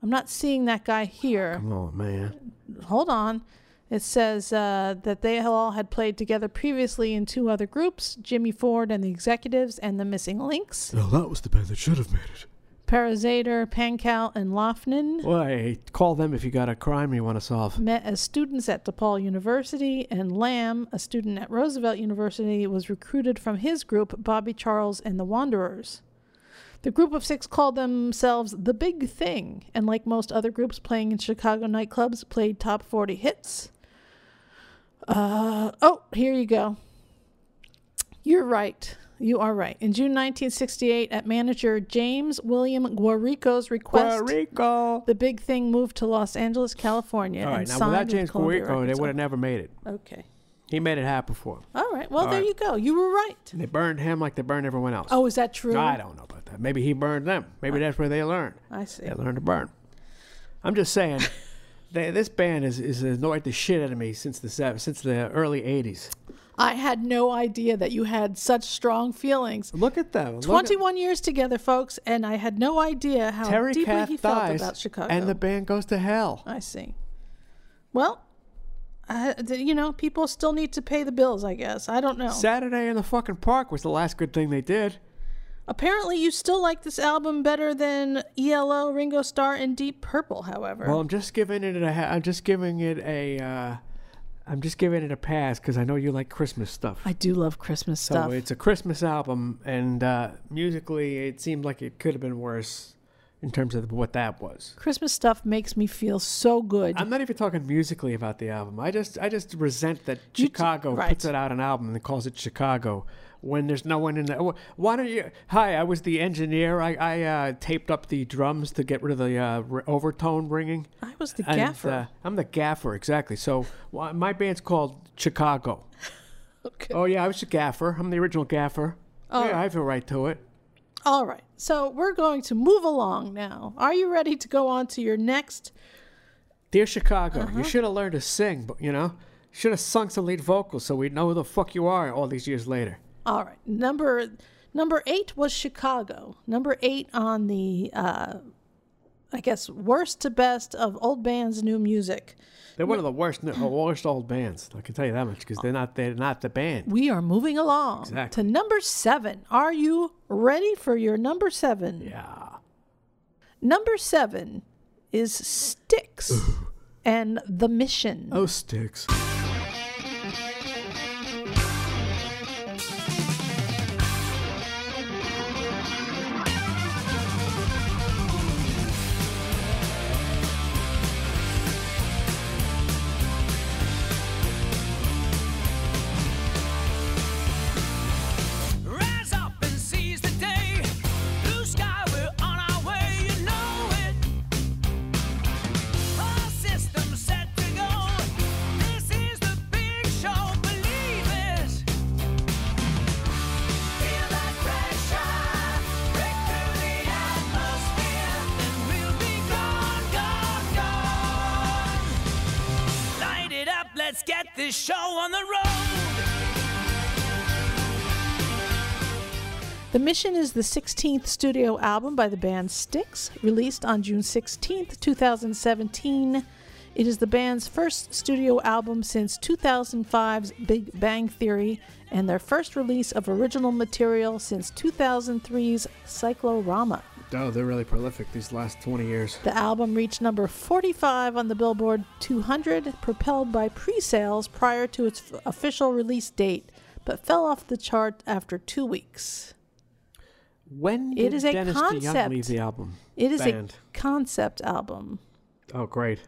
I'm not seeing that guy here. Oh, man. hold on. It says uh, that they all had played together previously in two other groups Jimmy Ford and the Executives and the Missing Links, Well, that was the band that should have made it. Parazaider, Pankow, and Loughnane. Well, hey, call them if you got a crime you want to solve. Met as students at DePaul University, and Lamm, a student at Roosevelt University, was recruited from his group, Bobby Charles and the Wanderers. The group of six called themselves The Big Thing, and like most other groups playing in Chicago nightclubs, played top 40 hits. Uh, oh, here you go. You're right. You are right. In June 1968, at manager James William Guercio's request, Guercio. the big thing moved to Los Angeles, California. All right, and now without James Guercio, they would have never made it. Okay. He made it happen for them. All right. Well, All there right. you go. You were right. They burned him like they burned everyone else. Oh, is that true? I don't know about that. Maybe he burned them. Maybe that's where they learned. I see. They learned to burn. I'm just saying, they, this band is, is annoyed the shit out of me since the since the early '80s. I had no idea that you had such strong feelings. Look at them. Look at- 21 years together, folks, and I had no idea how Terry deeply Kath he felt about Chicago. and the band goes to hell. I see. Well, uh, you know, people still need to pay the bills, I guess. I don't know. Saturday in the fucking park was the last good thing they did. Apparently, you still like this album better than ELO, Ringo Starr, and Deep Purple, however. Well, I'm just giving it a. I'm just giving it a. Uh, I'm just giving it a pass because I know you like Christmas stuff. I do love Christmas so stuff. it's a Christmas album, and uh, musically, it seemed like it could have been worse in terms of what that was. Christmas stuff makes me feel so good. I'm not even talking musically about the album. I just, I just resent that You Chicago right. puts it out an album and calls it Chicago when there's no one in there. Why don't you? Hi, I was the engineer. I, I uh, taped up the drums to get rid of the uh, r- overtone ringing. I was the And, gaffer. uh, I'm the gaffer, exactly. So wh- my band's called Chicago. okay. Oh yeah, I was the gaffer. I'm the original gaffer. Oh. Yeah, I have a right to it. All right. So we're going to move along now. Are you ready to go on to your next? Dear Chicago, Uh-huh. you should have learned to sing, but you know, should have sung some lead vocals so we'd know who the fuck you are all these years later. All right. Number number eight was Chicago. Number eight on the, uh, I guess, worst to best of old bands, new music. They're one of the worst, worst old bands. I can tell you that much because they're not, they're not the band. We are moving along Exactly. to number seven. Are you ready for your number seven? Yeah. Number seven is Styx and The Mission. Oh, Styx. Mission is the 16th studio album by the band Styx, released on June 16th, 2017. It is the band's first studio album since 2005's Big Bang Theory and their first release of original material since 2003's Cyclorama. Oh, they're really prolific these last 20 years. The album reached number 45 on the Billboard 200, propelled by pre sales prior to its official release date, but fell off the chart after two weeks. When It did is a Dennis DeYoung concept. leave the album? It is Band. a concept album. Oh, great.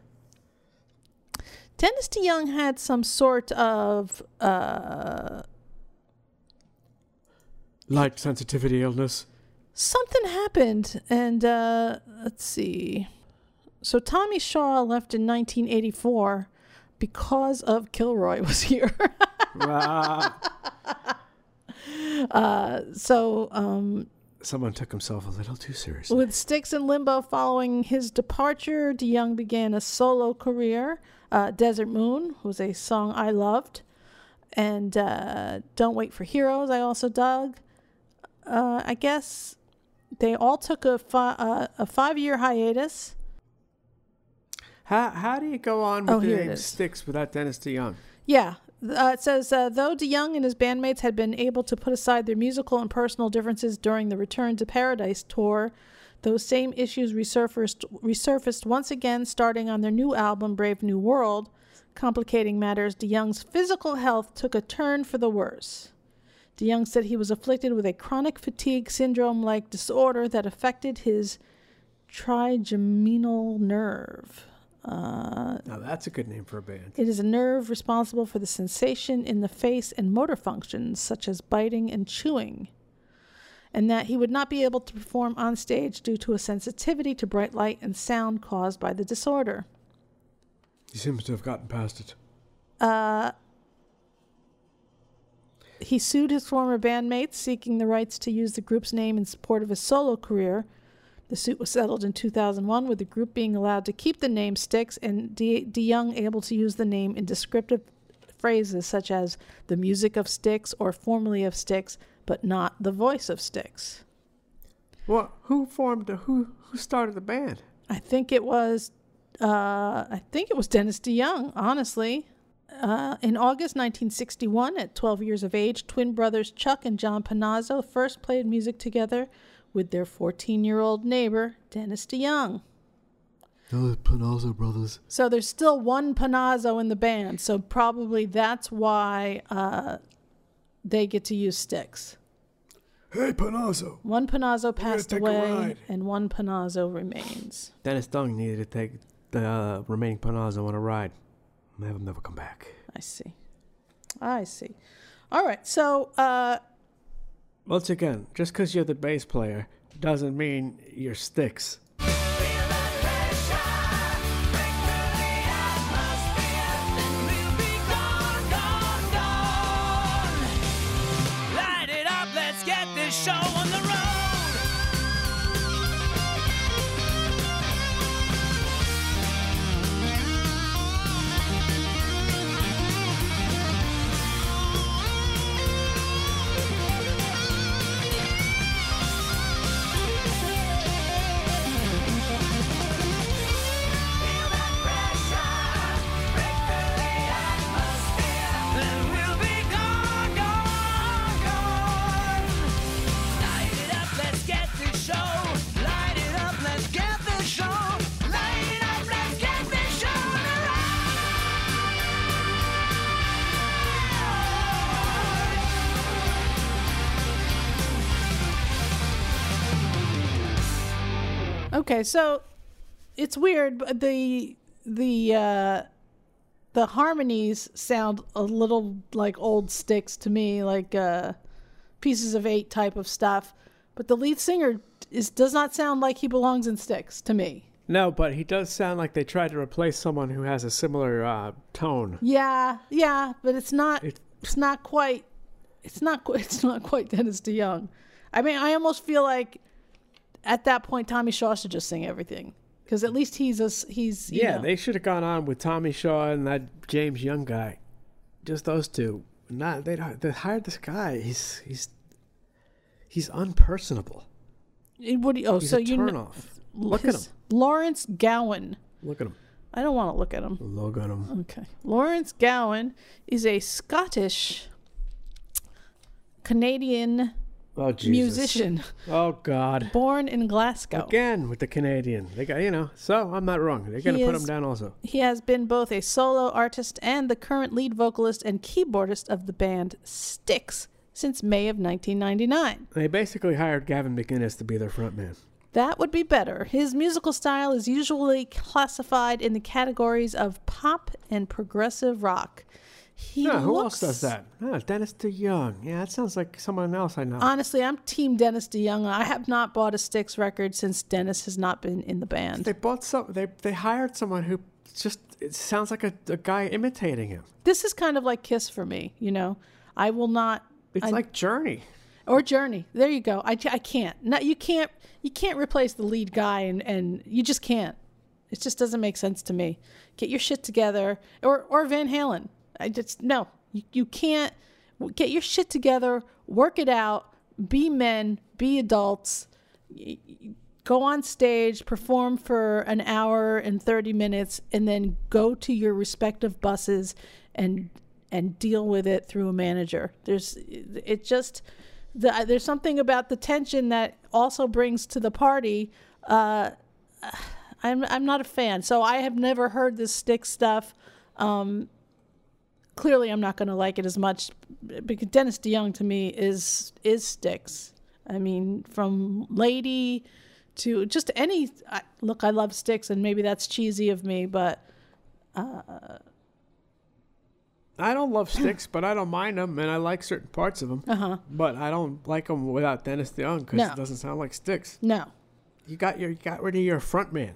Dennis DeYoung had some sort of uh, Light sensitivity illness. something happened, and uh, let's see. So Tommy Shaw left in 1984 because of Kilroy was here. Uh, so um, someone took himself a little too seriously. With Styx in limbo following his departure, DeYoung began a solo career. Uh, Desert Moon was a song I loved. And uh, Don't Wait for Heroes, I also dug. Uh, I guess they all took a, fi- uh, a five year hiatus. How, how do you go on with Oh, the here it name. Styx without Dennis DeYoung? Yeah. Uh, it says, uh, though DeYoung and his bandmates had been able to put aside their musical and personal differences during the Return to Paradise tour, those same issues resurfaced, resurfaced once again starting on their new album, Brave New World. Complicating matters, DeYoung's physical health took a turn for the worse. DeYoung said he was afflicted with a chronic fatigue syndrome like disorder that affected his trigeminal nerve. Uh, that's a good name for a band. it is a nerve responsible for the sensation in the face and motor functions such as biting and chewing. And that he would not be able to perform on stage due to a sensitivity to bright light and sound caused by the disorder. He seems to have gotten past it. Uh, he sued his former bandmates, seeking the rights to use the group's name in support of his solo career. The suit was settled in 2001, with the group being allowed to keep the name Styx and De- DeYoung able to use the name in descriptive phrases such as the music of Styx or formerly of Styx, but not the voice of Styx. What? Who formed the who? Who started the band? I think it was, uh, I think it was Dennis DeYoung. Honestly, uh, in August 1961, at 12 years of age, twin brothers Chuck and John Panozzo first played music together with their 14-year-old neighbor Dennis DeYoung. The Panozzo brothers. So there's still one Panozzo in the band. So probably that's why uh, they get to use Styx. Hey, Panozzo. One Panozzo passed away, ride. and one Panozzo remains. Dennis DeYoung needed to take the uh, remaining Panozzo on a ride. Have him never come back. I see. I see. All right. So, uh, Once again, just because you're the bass player doesn't mean you're Styx. Show Okay, so it's weird, but the the uh the harmonies sound a little like old Styx to me, like uh pieces of eight type of stuff. But the lead singer is does not sound like he belongs in Styx to me. No, but he does sound like they tried to replace someone who has a similar uh, tone. Yeah, yeah, but it's not It- it's not quite it's not it's not quite Dennis DeYoung. I mean, I almost feel like at that point Tommy Shaw should just sing everything because at least he's a he's Yeah, know- they should have gone on with Tommy Shaw and that James Young guy. Just those two. Not they they hired this guy. He's he's he's unpersonable. Eh, What do you, oh, He's so a you turn kn- off. Look at him. Lawrence Gowan. Look at him. I don't want to look at him. Look at him. Okay. Lawrence Gowan is a Scottish Canadian Oh Jesus. musician Oh God. born in Glasgow. Again with the Canadian. They got you know. So I'm not wrong. They're gonna He put is- him down also. He has been both a solo artist and the current lead vocalist and keyboardist of the band Styx since May of 1999. They basically hired Gavin McInnes to be their frontman. That would be better. His musical style is usually classified in the categories of pop and progressive rock. He Yeah, who looks, else does that? Oh, Dennis DeYoung. Yeah, that sounds like someone else I know. Honestly, I'm Team Dennis DeYoung. I have not bought a Styx record since Dennis has not been in the band. they bought some. They they hired someone who just it sounds like a, a guy imitating him. This is kind of like Kiss for me, you know. I will not. It's I- like Journey. or Journey. There you go. I, I can't. No, you can't. You can't replace the lead guy, and and you just can't. It just doesn't make sense to me. Get your shit together, or or Van Halen. I just no. You you can't get your shit together. Work it out. Be men. Be adults. Go on stage, perform for an hour and 30 minutes, and then go to your respective buses and and deal with it through a manager. There's it just the, there's something about the tension that also brings to the party. Uh, I'm I'm not a fan, so I have never heard this stick stuff. Um, clearly, I'm not going to like it as much because Dennis DeYoung to me is is Styx. I mean, from Lady to just any I, look. I love Styx, and maybe that's cheesy of me, but I don't love Styx, but I don't mind them, and I like certain parts of them. uh huh. But I don't like them without Dennis DeYoung because No. it doesn't sound like Styx. No, You got your you got rid of your front man.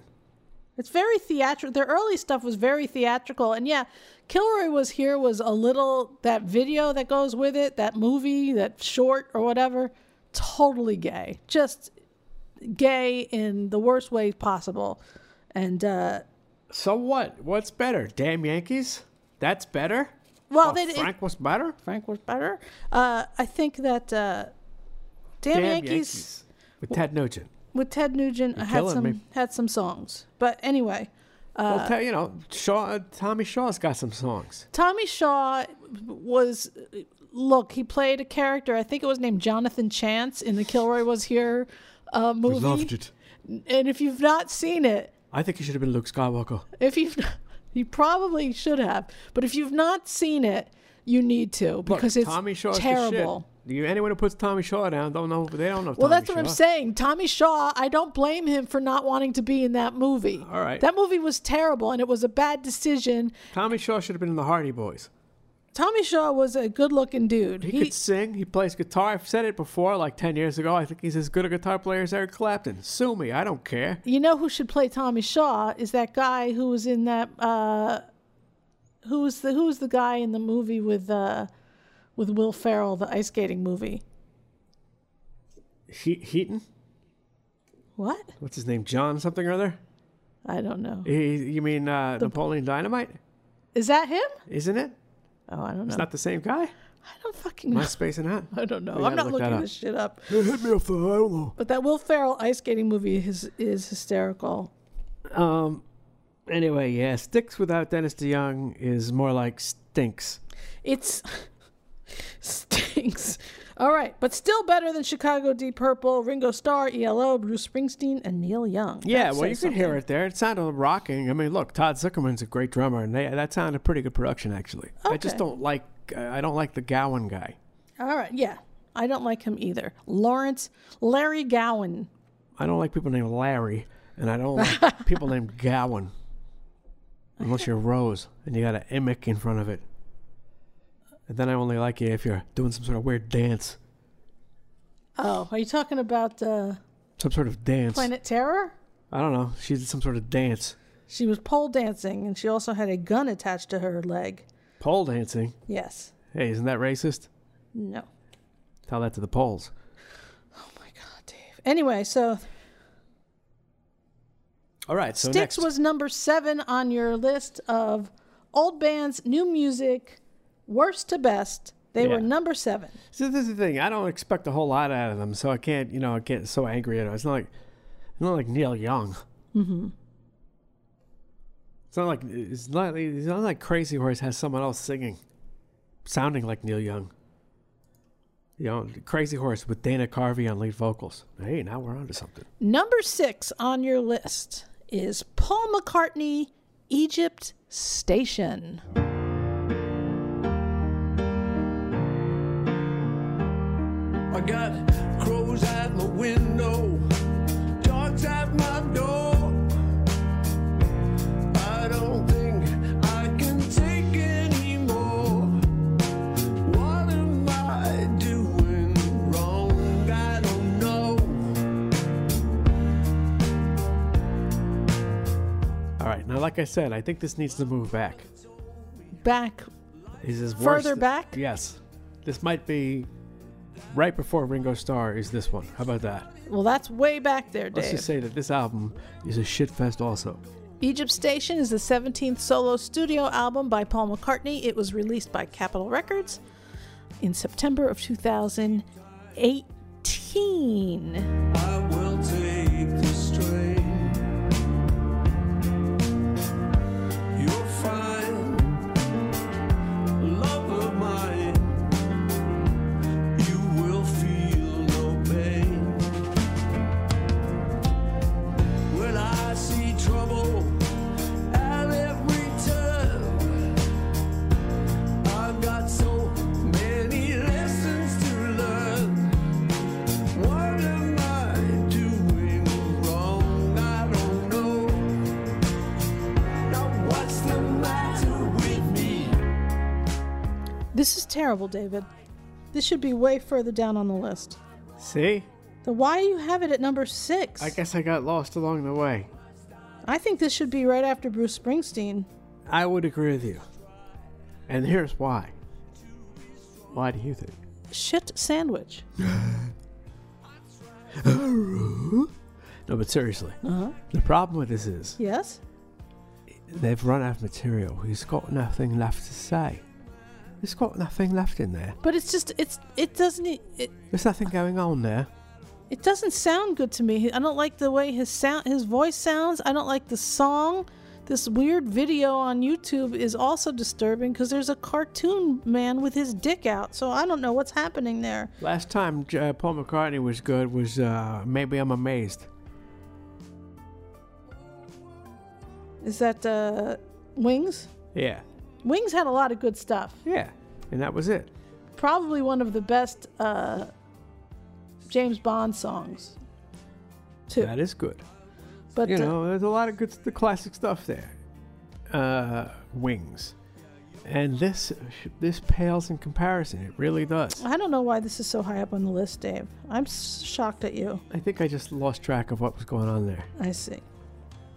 It's very theatrical. Their early stuff was very theatrical, and yeah, Kilroy was here was a little that video that goes with it, that movie, that short or whatever, totally gay, just gay in the worst way possible, and uh, So what? What's better? Damn Yankees? That's better. well, Oh, they Frank was better. Frank was better. Uh, I think that uh, Damn, Yankees, with Ted Nugent. with Ted Nugent You're had some me. had some songs, but anyway. Uh, well, tell, you know, Shaw, Tommy Shaw's got some songs. Tommy Shaw was look, he played a character, I think it was named Jonathan Chance in the Kilroy Was Here uh, movie. Loved it. And if you've not seen it, I think he should have been Luke Skywalker. if you've you probably should have, but if you've not seen it, you need to Look, because it's Tommy Shaw's terrible. Anyone who puts Tommy Shaw down don't know. They don't know. Well, Tommy that's what I'm saying. Tommy Shaw, I don't blame him for not wanting to be in that movie. All right. That movie was terrible and it was a bad decision. Tommy Shaw should have been in the Hardy Boys. Tommy Shaw was a good looking dude. He, could sing. He plays guitar. I've said it before, like ten years ago. I think he's as good a guitar player as Eric Clapton. Sue me. I don't care. You know who should play Tommy Shaw is that guy who was in that uh who was the who was the guy in the movie with uh with Will Ferrell, the ice skating movie. He- Heaton. What? What's his name? John something or other. I don't know. He, you mean uh, Napoleon Dynamite? Is that him? Isn't it? Oh, I don't know. It's not the same guy. I don't fucking Am I know. spacing out? I don't know. We I'm not look looking this shit up. It hit me off the. I don't know. But that Will Ferrell ice skating movie is is hysterical. Um. Anyway, yeah, Styx without Dennis DeYoung is more like stinks. It's stinks. All right, but still better than Chicago Deep Purple, Ringo Starr, ELO, Bruce Springsteen, and Neil Young. Yeah, That well, you says could hear it there. It sounded rocking. I mean, look, Todd Sucherman's a great drummer, and they, that sounded a pretty good production, actually. I just don't like. Uh, I don't like the Gowan guy. All right, yeah. I don't like him either. Lawrence Larry Gowan. I don't like people named Larry. and I don't like people named Gowan. Unless you're Rose and you got an Emic in front of it. And then I only like you if you're doing some sort of weird dance. Oh, are you talking about uh, Some sort of dance. Planet Terror? I don't know. She did some sort of dance. She was pole dancing, and she also had a gun attached to her leg. Pole dancing. Yes. Hey, isn't that racist? No. Tell that to the Poles. Oh my God, Dave. Anyway, so All right, so Styx next. was number seven on your list of old bands, new music, worst to best. They were number seven. So this is the thing. I don't expect a whole lot out of them, so I can't, you know, I get so angry at them. It's not like, it's not like Neil Young. Mm-hmm. It's not like it's not. It's not like Crazy Horse has someone else singing, sounding like Neil Young. You know, Crazy Horse with Dana Carvey on lead vocals. Hey, now we're on to something. Number six on your list is Paul McCartney, Egypt Station. I got crows at my window, dogs at my door. I don't think I can take anymore. What am I doing wrong? I don't know. All right, now, like I said, I think this needs to move back. Back Is this Further worse- back? Yes, this might be right before Ringo Starr. Is this one? How about that? Well, that's way back there, Let's just say that this album is a shit fest. Also, Egypt Station is the 17th solo studio album by Paul McCartney. It was released by Capitol Records in September of 2018. Terrible, David. This should be way further down on the list. see, So why do you have it at number six? I guess I got lost along the way. I think this should be right after Bruce Springsteen. I would agree with you, and here's why. Why do you think? Shit sandwich. No, but seriously, Uh-huh. the problem with this is Yes? they've run out of material. He's got nothing left to say. He's got nothing left in there. But it's just it's it doesn't it, There's nothing going on there. it doesn't sound good to me. I don't like the way his sound his voice sounds. I don't like the song. This weird video on YouTube is also disturbing because there's a cartoon man with his dick out. So I don't know what's happening there. Last time uh, Paul McCartney was good was uh, maybe I'm amazed. Is that uh, Wings? Yeah, Wings had a lot of good stuff. yeah, and that was it. Probably one of the best uh, James Bond songs. Too. That is good. but you uh, know, there's a lot of good, the classic stuff there. Uh, wings, and this this pales in comparison. It really does. I don't know why this is so high up on the list, Dave. I'm shocked at you. I think I just lost track of what was going on there. I see.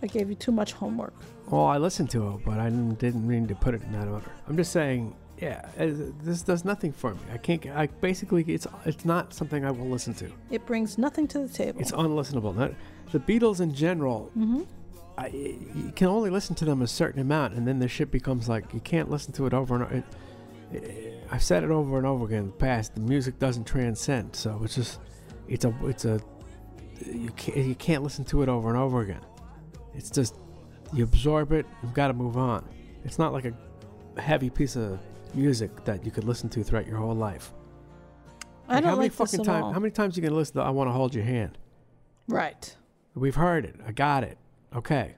I gave you too much homework. Well, I listened to it, but I didn't, mean to put it in that order. I'm just saying, yeah, uh, this does nothing for me. I can't. I basically, it's it's not something I will listen to. It brings nothing to the table. It's unlistenable. Not, the Beatles in general, I, you can only listen to them a certain amount, and then the shit becomes like you can't listen to it over and over. It, it, I've said it over and over again in the past. The music doesn't transcend, so it's just it's a it's a you can't you can't listen to it over and over again. It's just you absorb it. You've got to move on. It's not like a heavy piece of music that you could listen to throughout your whole life. I don't how many like this at times? all. How many times you gonna listen to "I Want to Hold Your Hand"? right. We've heard it. I got it. Okay.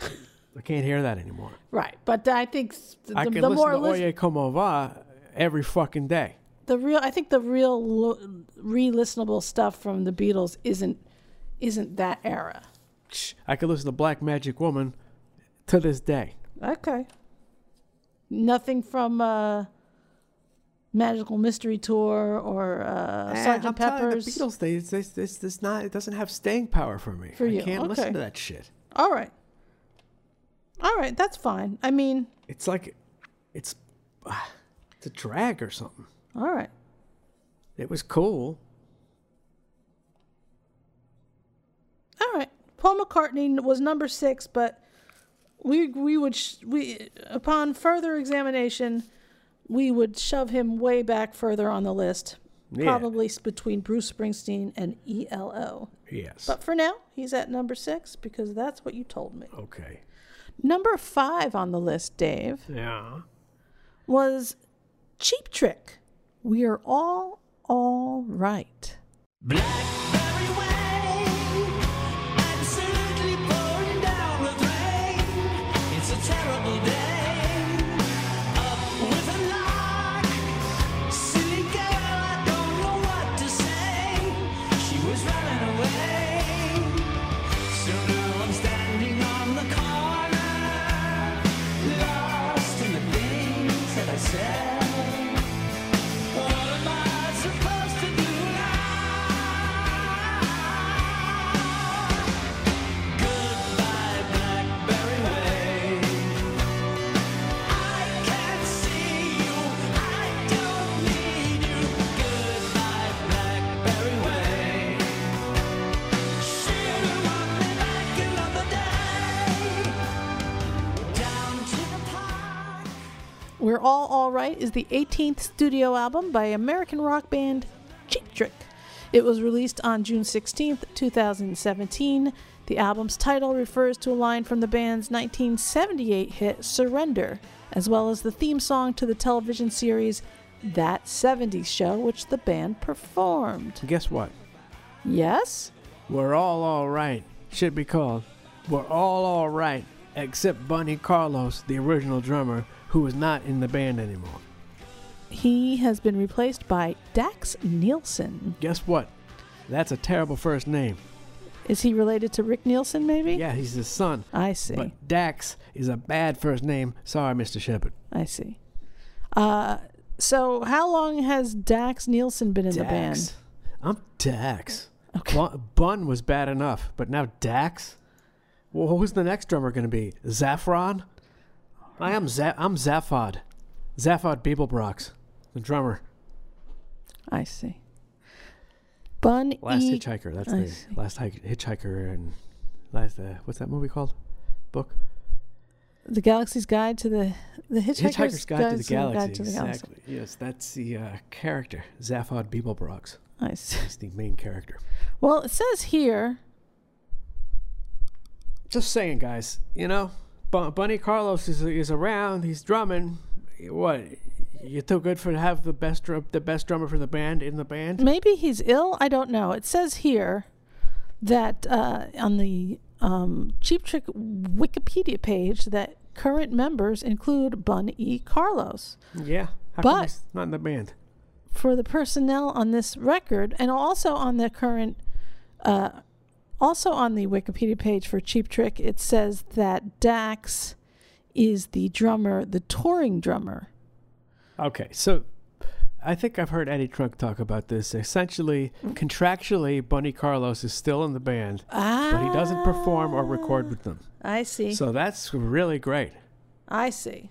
I can't hear that anymore. Right. But I think s- the, I can the listen more to lis- Oye Como Va every fucking day. the real I think the real lo- re-listenable stuff from the Beatles isn't isn't that era. I could listen to Black Magic Woman to this day. Okay. Nothing from uh, Magical Mystery Tour or uh, Eh, Sergeant I'm telling you, Pepper's. The Beatles, they, this, this, this not, it doesn't have staying power for me. For I you, can't okay. listen to that shit. All right. All right, that's fine. I mean, It's like, it's, ah, it's a drag or something. all right. It was cool. All right. Paul McCartney was number six, but we we would sh- we upon further examination, we would shove him way back further on the list, Yeah. probably between Bruce Springsteen and ELO. Yes. But for now, he's at number six because that's what you told me. okay. Number five on the list, Dave, Yeah. was Cheap Trick. We are all all right. Blackberry We're All All Right is the 18th studio album by American rock band Cheap Trick. It was released on June 16, 2017. The album's title refers to a line from the band's 1978 hit Surrender, as well as the theme song to the television series That 70s Show, which the band performed. Guess what? Yes? We're all all right. Should be called. We're all all right, except Bunny Carlos, the original drummer, who is not in the band anymore. He has been replaced by Dax Nielsen. Guess what? That's a terrible first name. Is he related to Rick Nielsen, maybe? Yeah, he's his son. I see. But Dax is a bad first name. Sorry, Mr. Shepard. I see. Uh, so how long has Dax Nielsen been in the band? I'm Dax. Okay. Bun, Bun was bad enough, but now Dax? Well, who's the next drummer going to be? Zaffron? I am Za- I'm Zaphod. Zaphod Beeblebrox, the drummer. I see. Bun Last E. Hitchhiker. That's I the see. last hike, Hitchhiker and last. Uh, what's that movie called? Book. The Galaxy's Guide to the the Hitchhiker's, Hitchhiker's Guide, to the Galaxy. Guide to the Galaxy. exactly. Yes, that's the uh, character. Zaphod Beeblebrox. I see. He's the main character. Well, it says here. Just saying, guys. You know, Bu- Bunny Carlos is is around. He's drumming. What? You're too good for to have the best drum, the best drummer for the band in the band. Maybe he's ill. I don't know. It says here that uh, on the um, Cheap Trick Wikipedia page that current members include Bun E. Carlos. Yeah. But- he's not in the band? for the personnel on this record and also on the current uh, also on the wikipedia page for cheap trick it says that dax is the drummer the touring drummer Okay, so I think I've heard Eddie Trunk talk about this. Essentially, contractually, Bunny Carlos is still in the band, ah, but he doesn't perform or record with them. i see So that's really great. i see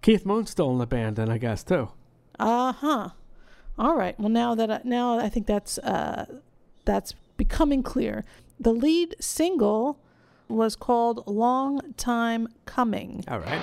Keith Moon's still in the band, then I guess too. uh-huh all right well now that I, now i think that's uh that's becoming clear the lead single was called long time coming All right.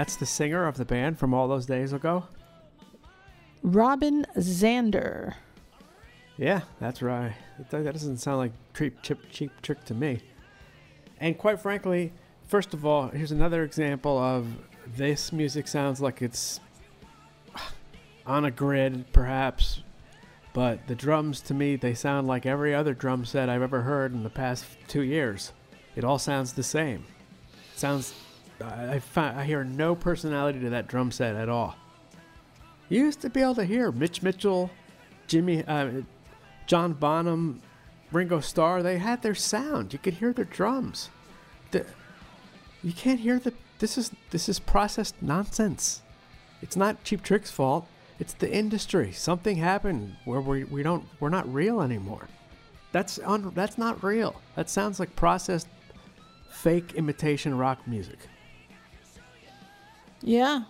That's the singer of the band from all those days ago. Robin Zander. Yeah, that's right. That, doesn't sound like cheap, cheap, cheap trick to me. And quite frankly, first of all, here's another example of this music sounds like it's on a grid, perhaps, but the drums to me they sound like every other drum set I've ever heard in the past two years. It all sounds the same. It sounds. I, I, fi- I hear no personality to that drum set at all. You used to be able to hear Mitch Mitchell, Jimmy, uh, John Bonham, Ringo Starr. They had their sound. You could hear their drums. The, you can't hear the. This is this is processed nonsense. It's not Cheap Trick's fault. It's the industry. Something happened where we, we don't we're not real anymore. That's un, that's not real. That sounds like processed fake imitation rock music. Yeah.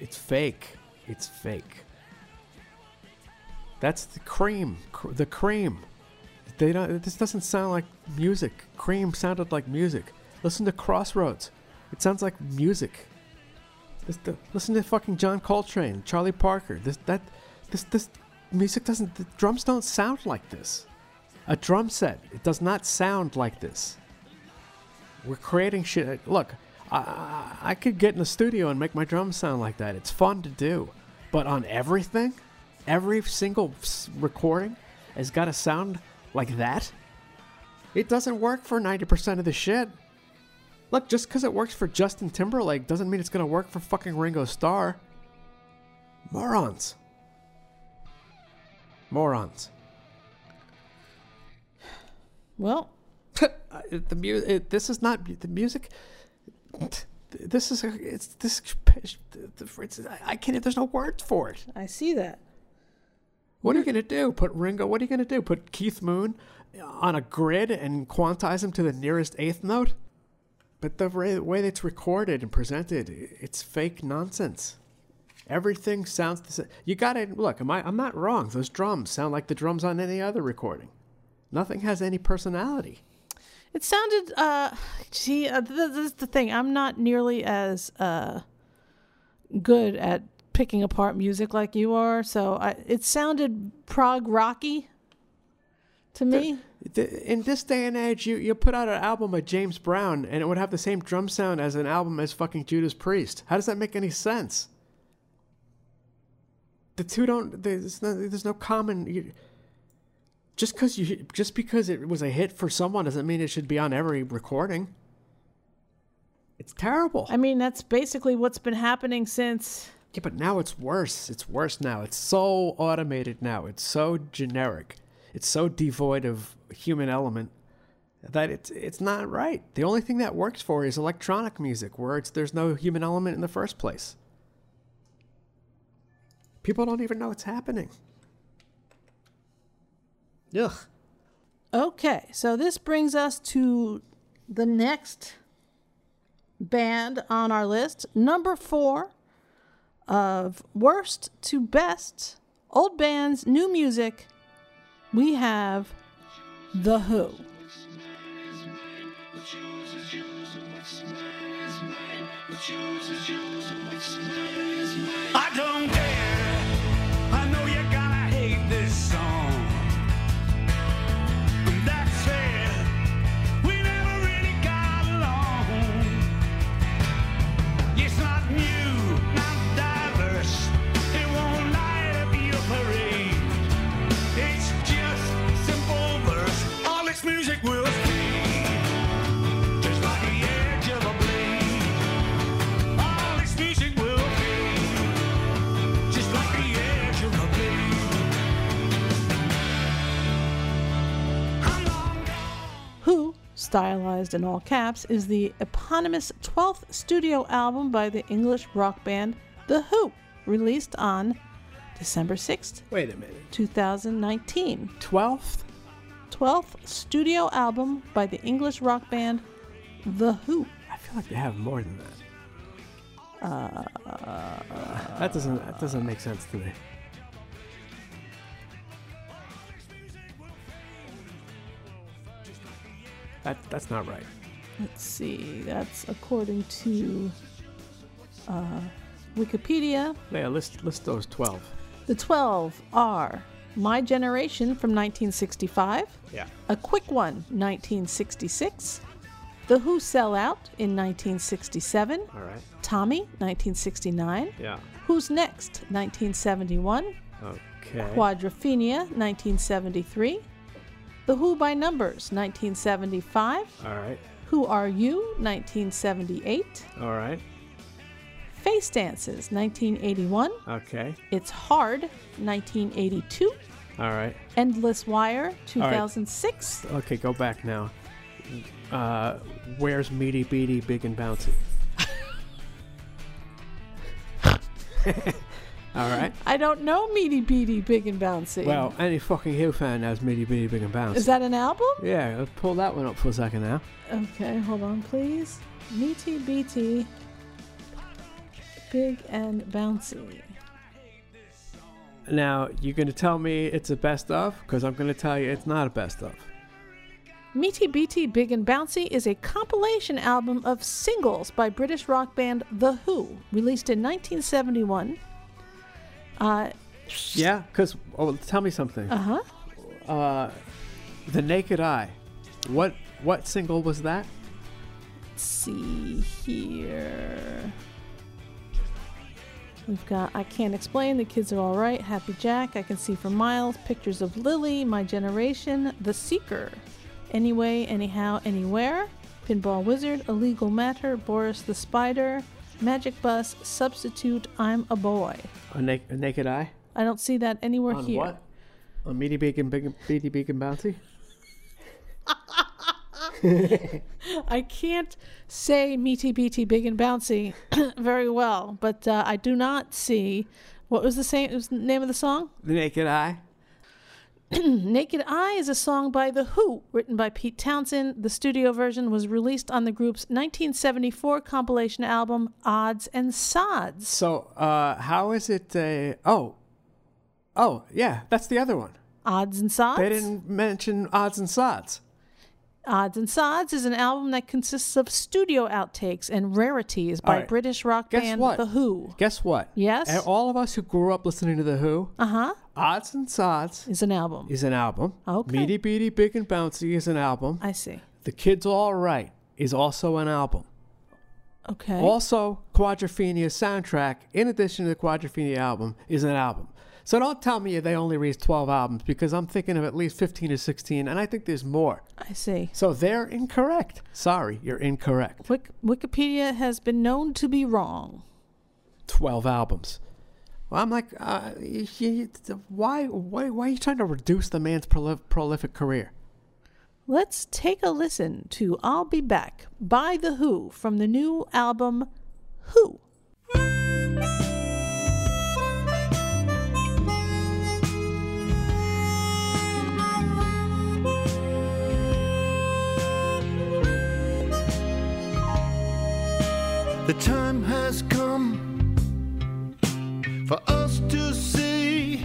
It's fake. It's fake. That's the cream. cr- The cream. They don't. This doesn't sound like music. Cream sounded like music. Listen to Crossroads. It sounds like music. This, the, listen to fucking John Coltrane, Charlie Parker. This that this this music doesn't. The drums don't sound like this. A drum set. It does not sound like this. We're creating shit. Look, I, could get in the studio and make my drums sound like that. It's fun to do. But on everything, every single recording has got to sound like that. It doesn't work for 90% of the shit. Look, just because it works for Justin Timberlake doesn't mean it's going to work for fucking Ringo Starr. Morons. Morons. Well, the music. This is not the music. This is a, it's this. It's, I can't. There's no words for it. I see that. What are you gonna do? Put Ringo? What are you gonna do? Put Keith Moon on a grid and quantize him to the nearest eighth note? But the way, it's recorded and presented, it's fake nonsense. Everything sounds the same. You gotta look. Am I? I'm not wrong. Those drums sound like the drums on any other recording. Nothing has any personality. It sounded. Uh, see, uh, th- this is the thing. I'm not nearly as uh, good at picking apart music like you are. So I, it sounded prog rocky to me. Th- In this day and age, you, you put out an album by James Brown and it would have the same drum sound as an album as fucking Judas Priest. How does that make any sense? The two don't. There's no, there's no common. You, just because you just because it was a hit for someone doesn't mean it should be on every recording. It's terrible. I mean, that's basically what's been happening since. Yeah, but now it's worse. It's worse now. It's so automated now. It's so generic. It's so devoid of human element that it's it's not right. The only thing that works for is electronic music, where it's there's no human element in the first place. People don't even know it's happening. Ugh. Okay, so this brings us to the next band on our list, number four of worst to best old bands, new music. We have The Who. I don't stylized in all caps, is the eponymous 12th studio album by the English rock band The Who, released on December 6th, Wait a minute. 2019. Twelfth? 12th studio album by the English rock band The Who. I feel like they have more than that. Uh, that doesn't that doesn't make sense to me. That that's not right. Let's see, that's according to uh, Wikipedia, Yeah, list list those twelve. the 12 are My Generation from 1965, Yeah. A Quick One, 1966, The Who Sell Out in 1967, All right. Tommy, 1969, Yeah. Who's Next, 1971, Okay. Quadrophenia, 1973, The Who by Numbers, 1975, All right. Who Are You, 1978, All right. Face Dances, 1981, Okay. It's Hard, 1982, All right. Endless Wire, 2006. Okay, go back now. Uh, where's Meaty Beaty Big and Bouncy? All right. I don't know Meaty Beaty Big and Bouncy. Well, any fucking Who fan knows Meaty Beaty Big and Bouncy. is that an album? Yeah, let's pull that one up for a second now. Okay, hold on, please. Meaty Beaty Big and Bouncy. Now, you're going to tell me it's a best of? Because I'm going to tell you it's not a best of. Meaty Beaty Big and Bouncy is a compilation album of singles by British rock band The Who, released in 1971. Uh Yeah, because, oh, tell me something. Uh huh. Uh, the Naked Eye. What what single was that? Let's see here. We've got I Can't Explain, The Kids Are Alright, Happy Jack, I Can See for Miles, Pictures of Lily, My Generation, The Seeker, Anyway, Anyhow, Anywhere, Pinball Wizard, Illegal Matter, Boris the Spider, Magic Bus, Substitute, I'm a Boy. A, na- a Naked Eye? I don't see that anywhere On here. what? On Meaty Big and Big, Beady Big and Bouncy? I can't say meaty beaty big and bouncy very well, but uh, I do not see what was the same was the name of the song? The Naked Eye? Naked Eye is a song by The Who, written by Pete Townshend. The studio version was released on the group's 1974 compilation album Odds and Sods. So, uh, how is it a. Oh. Oh, yeah, that's the other one. Odds and Sods? They didn't mention Odds and Sods. Odds and Sods is an album that consists of studio outtakes and rarities by right. British rock Guess band what? The Who. Guess what? Yes? And All of us who grew up listening to The Who, Uh huh. Odds and Sods Is an album. is an album. Okay. Meaty Beaty Big and Bouncy is an album. I see. The Kids All Right is also an album. Okay. Also, Quadrophenia's soundtrack, in addition to the Quadrophenia album, is an album. So don't tell me they only released 12 albums because I'm thinking of at least 15 to 16, and I think there's more. I see. So they're incorrect. Sorry, you're incorrect. Wik- Wikipedia has been known to be wrong. 12 albums. Well, I'm like, uh, y- y- why, why, why are you trying to reduce the man's prolif- prolific career? Let's take a listen to I'll Be Back by The Who from the new album Who. The time has come for us to see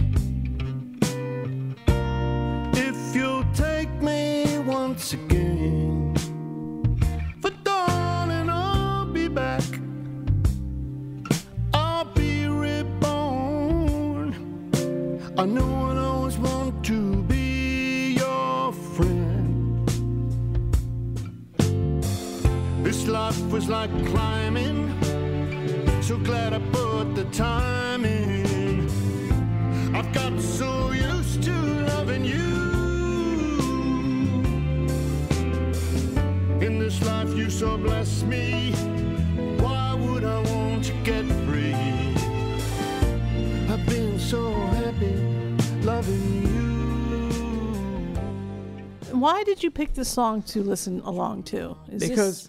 if you'll take me once again. For darling, I'll be back. I'll be reborn. I know I always want to be your friend. This life was like climbing. So glad I put the time in. I've got so used to loving you. In this life, you so bless me. Why would I want to get free? I've been so happy loving you. Why did you pick this song to listen along to? Is Because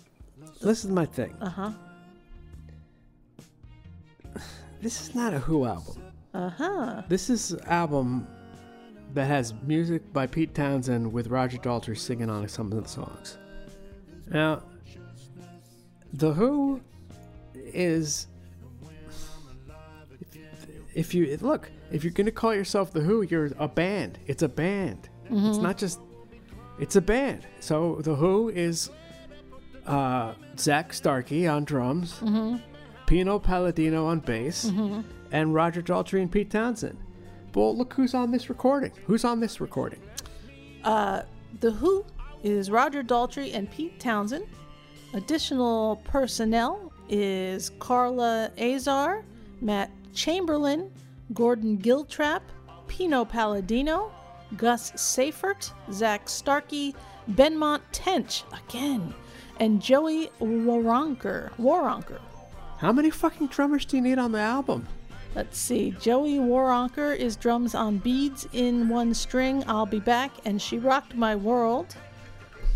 this is my thing. Uh huh. This is not a Who album. Uh huh. This is an album that has music by Pete Townshend with Roger Daltrey singing on some of the songs. Now, The Who is. If you look, if you're gonna call yourself The Who, you're a band. It's a band. It's not just. It's a band. So The Who is uh, Zak Starkey on drums, Pino Palladino on bass, Mm-hmm. and Roger Daltrey and Pete Townshend. Well, look who's on this recording. Who's on this recording? The Who is Roger Daltrey and Pete Townshend. Additional personnel is Carla Azar, Matt Chamberlain, Gordon Giltrap, Pino Palladino, Gus Seyffert, Zak Starkey, Benmont Tench again, and Joey Waronker. Waronker. How many fucking drummers do you need on the album? Let's see. Joey Waronker is drums on Beads in One String, I'll Be Back, and She Rocked My World.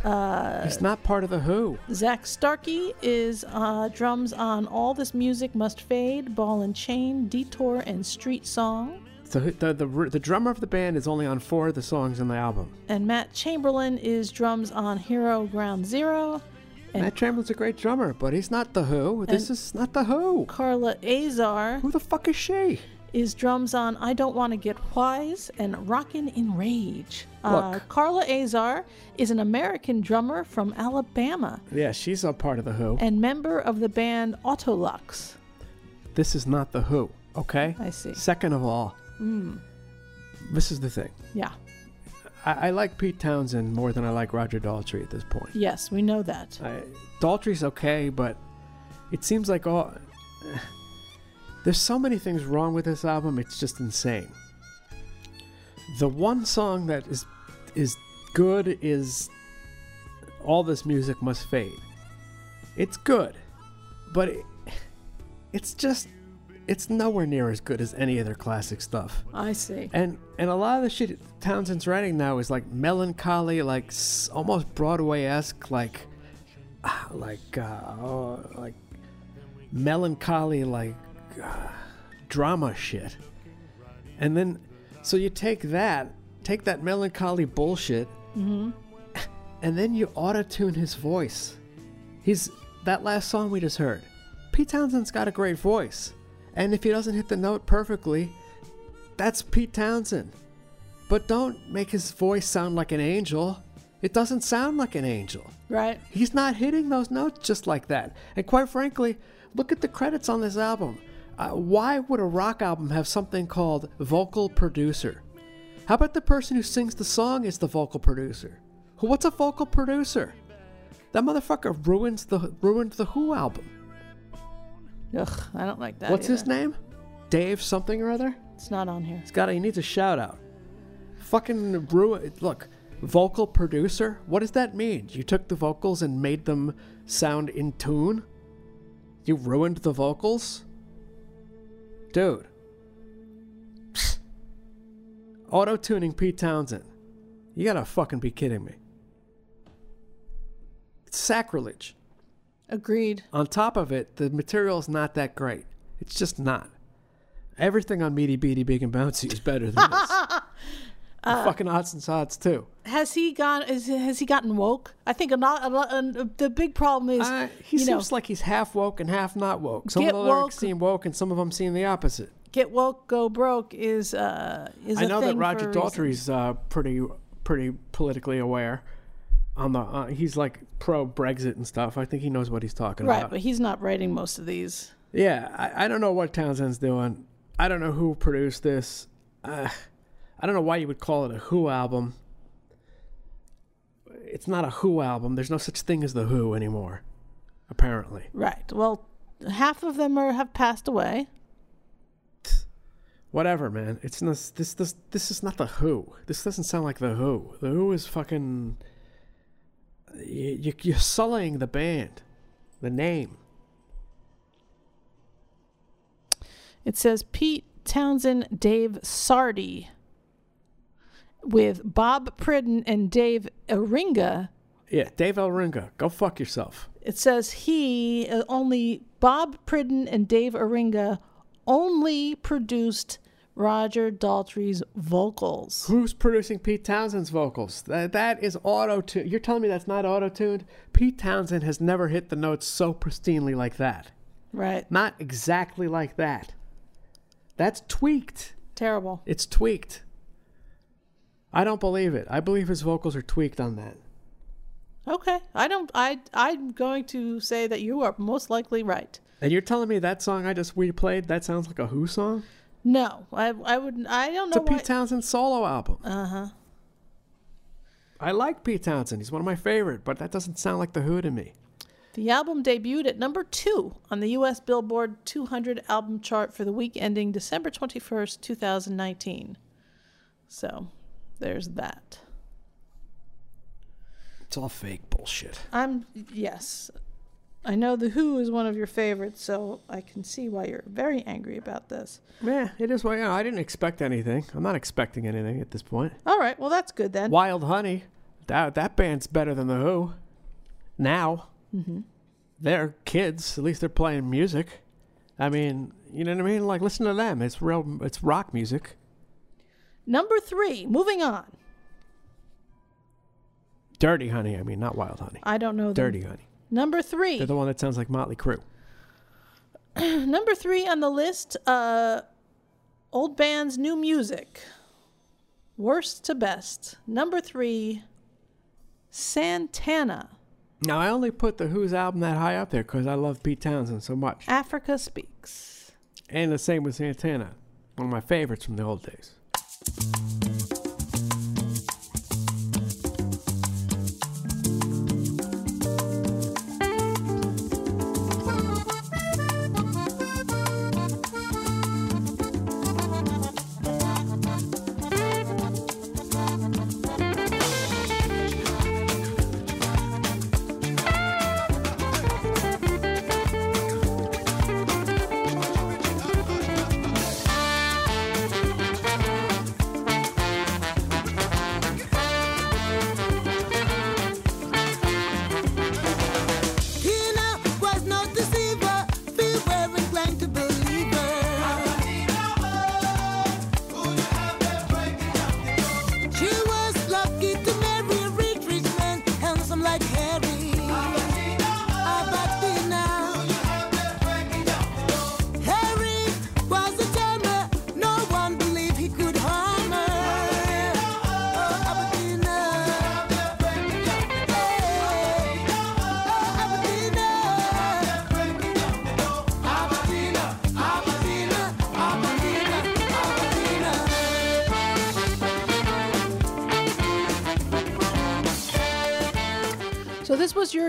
He's not part of the Who. Zak Starkey is uh, drums on All This Music Must Fade, Ball and Chain, Detour, and Street Song. So the, the the drummer of the band is only on four of the songs in the album. And Matt Chamberlain is drums on Hero Ground Zero. And Matt Chamberlain's a great drummer, but he's not the Who. This is not the Who. Carla Azar Who the fuck is she? is drums on I Don't Want to Get Wise and Rockin' in Rage. Uh, Look. Carla Azar is an American drummer from Alabama Yeah, she's a part of the Who. and member of the band Autolux. This is not the Who. Okay. I see. Second of all, this is the thing. Yeah. I, I like Pete Townshend more than I like Roger Daltrey at this point. Yes, we know that. I, Daltrey's okay, but it seems like all. There's so many things wrong with this album. It's just insane. The one song that is is good is "All This Music Must Fade." It's good, but it, it's just it's nowhere near as good as any of their classic stuff. I see. And and a lot of the shit Townshend's writing now is like melancholy, like almost Broadway esque, like ah, like uh, oh, like melancholy, like uh, drama shit. And then so you take that, take that melancholy bullshit, and then you auto tune his voice. He's that last song we just heard. Pete Townshend's got a great voice, and if he doesn't hit the note perfectly, that's Pete Townshend. But don't make his voice sound like an angel. It doesn't sound like an angel. Right. He's not hitting those notes just like that. And quite frankly, look at the credits on this album. Uh, why would a rock album have something called vocal producer? How about the person who sings the song is the vocal producer? Who- What's a vocal producer? That motherfucker ruins the ruined the Who album. Ugh, I don't like that. What's his name? Dave something or other? It's not on here. He's got. He needs a shout out. Fucking ruin. Look, vocal producer. What does that mean? You took the vocals and made them sound in tune. You ruined the vocals, dude. Auto tuning Pete Townshend. You gotta fucking be kidding me. It's sacrilege. Agreed. On top of it, the material's not that great. It's just not. Everything on Meaty Beaty Big and Bouncy is better than this. Uh, fucking odds and sods too. Has he gone? Is, has he gotten woke? I think a lot. A lot uh, the big problem is, Uh, he seems know, like he's half woke and half not woke. Some of the lyrics woke. seem woke, and some of them seem the opposite. get woke, go broke is uh is. I a know that Roger. Daltrey's uh, pretty pretty politically aware. On the uh, he's like pro Brexit and stuff. I think he knows what he's talking Right, about. Right, but he's not writing most of these. Yeah, I, I don't know what Townshend's doing. I don't know who produced this. Uh, I don't know why you would call it a Who album. It's not a Who album. There's no such thing as the Who anymore, apparently. Right. Well, half of them are have passed away. Whatever, man. It's not, this this this is not the Who. This doesn't sound like the Who. The Who is fucking. You, you, you're sullying the band, the name. It says Pete Townshend, Dave Sardy, with Bob Pridden and Dave Eringa. Yeah, Dave Eringa, go fuck yourself. It says he uh, only Bob Pridden and Dave Eringa only produced Roger Daltrey's vocals. Who's producing Pete Townshend's vocals? That that is auto tuned. You're telling me that's not auto tuned? Pete Townshend has never hit the notes so pristinely like that. Right. Not exactly like that. That's tweaked. Terrible. It's tweaked. I don't believe it. I believe his vocals are tweaked on that. Okay. I don't I I'm going to say that you are most likely right. And you're telling me that song I just replayed that sounds like a Who song? No, I I would I don't know. It's a why. Pete Townshend solo album. Uh huh. I like Pete Townshend. He's one of my favorite, but that doesn't sound like the Who to me. The album debuted at number two on the U.S. Billboard 200 album chart for the week ending December 21st, 2019. So, there's that. It's all fake bullshit. I'm yes. I know the Who is one of your favorites, so I can see why you're very angry about this. Yeah, it is. why you know, I didn't expect anything. I'm not expecting anything at this point. All right, well that's good then. Wild Honey, that that band's better than the Who. Now, Mm-hmm. they're kids. At least they're playing music. I mean, you know what I mean? Like, listen to them. It's real. It's rock music. Number three. Moving on. Dirty Honey. I mean, not Wild Honey. I don't know. them. Dirty Honey. Number three. They're the one that sounds like Motley Crue. Number three on the list. Uh, old bands, new music. Worst to best. Number three. Santana. Now, I only put the Who's album that high up there because I love Pete Townshend so much. Africa speaks. And the same with Santana, one of my favorites from the old days.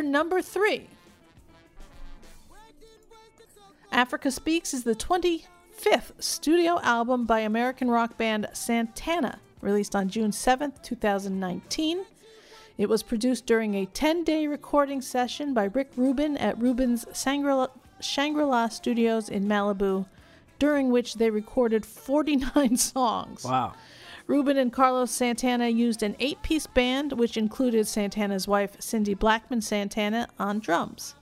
Number three. Africa Speaks is the 25th studio album by American rock band Santana, released on June 7th, 2019. It was produced during a 10 day recording session by Rick Rubin at Rubin's Shangri-La Studios in Malibu, during which they recorded 49 songs. Wow. Rubin and Carlos Santana used an eight piece band, which included Santana's wife, Cindy Blackman Santana, on drums.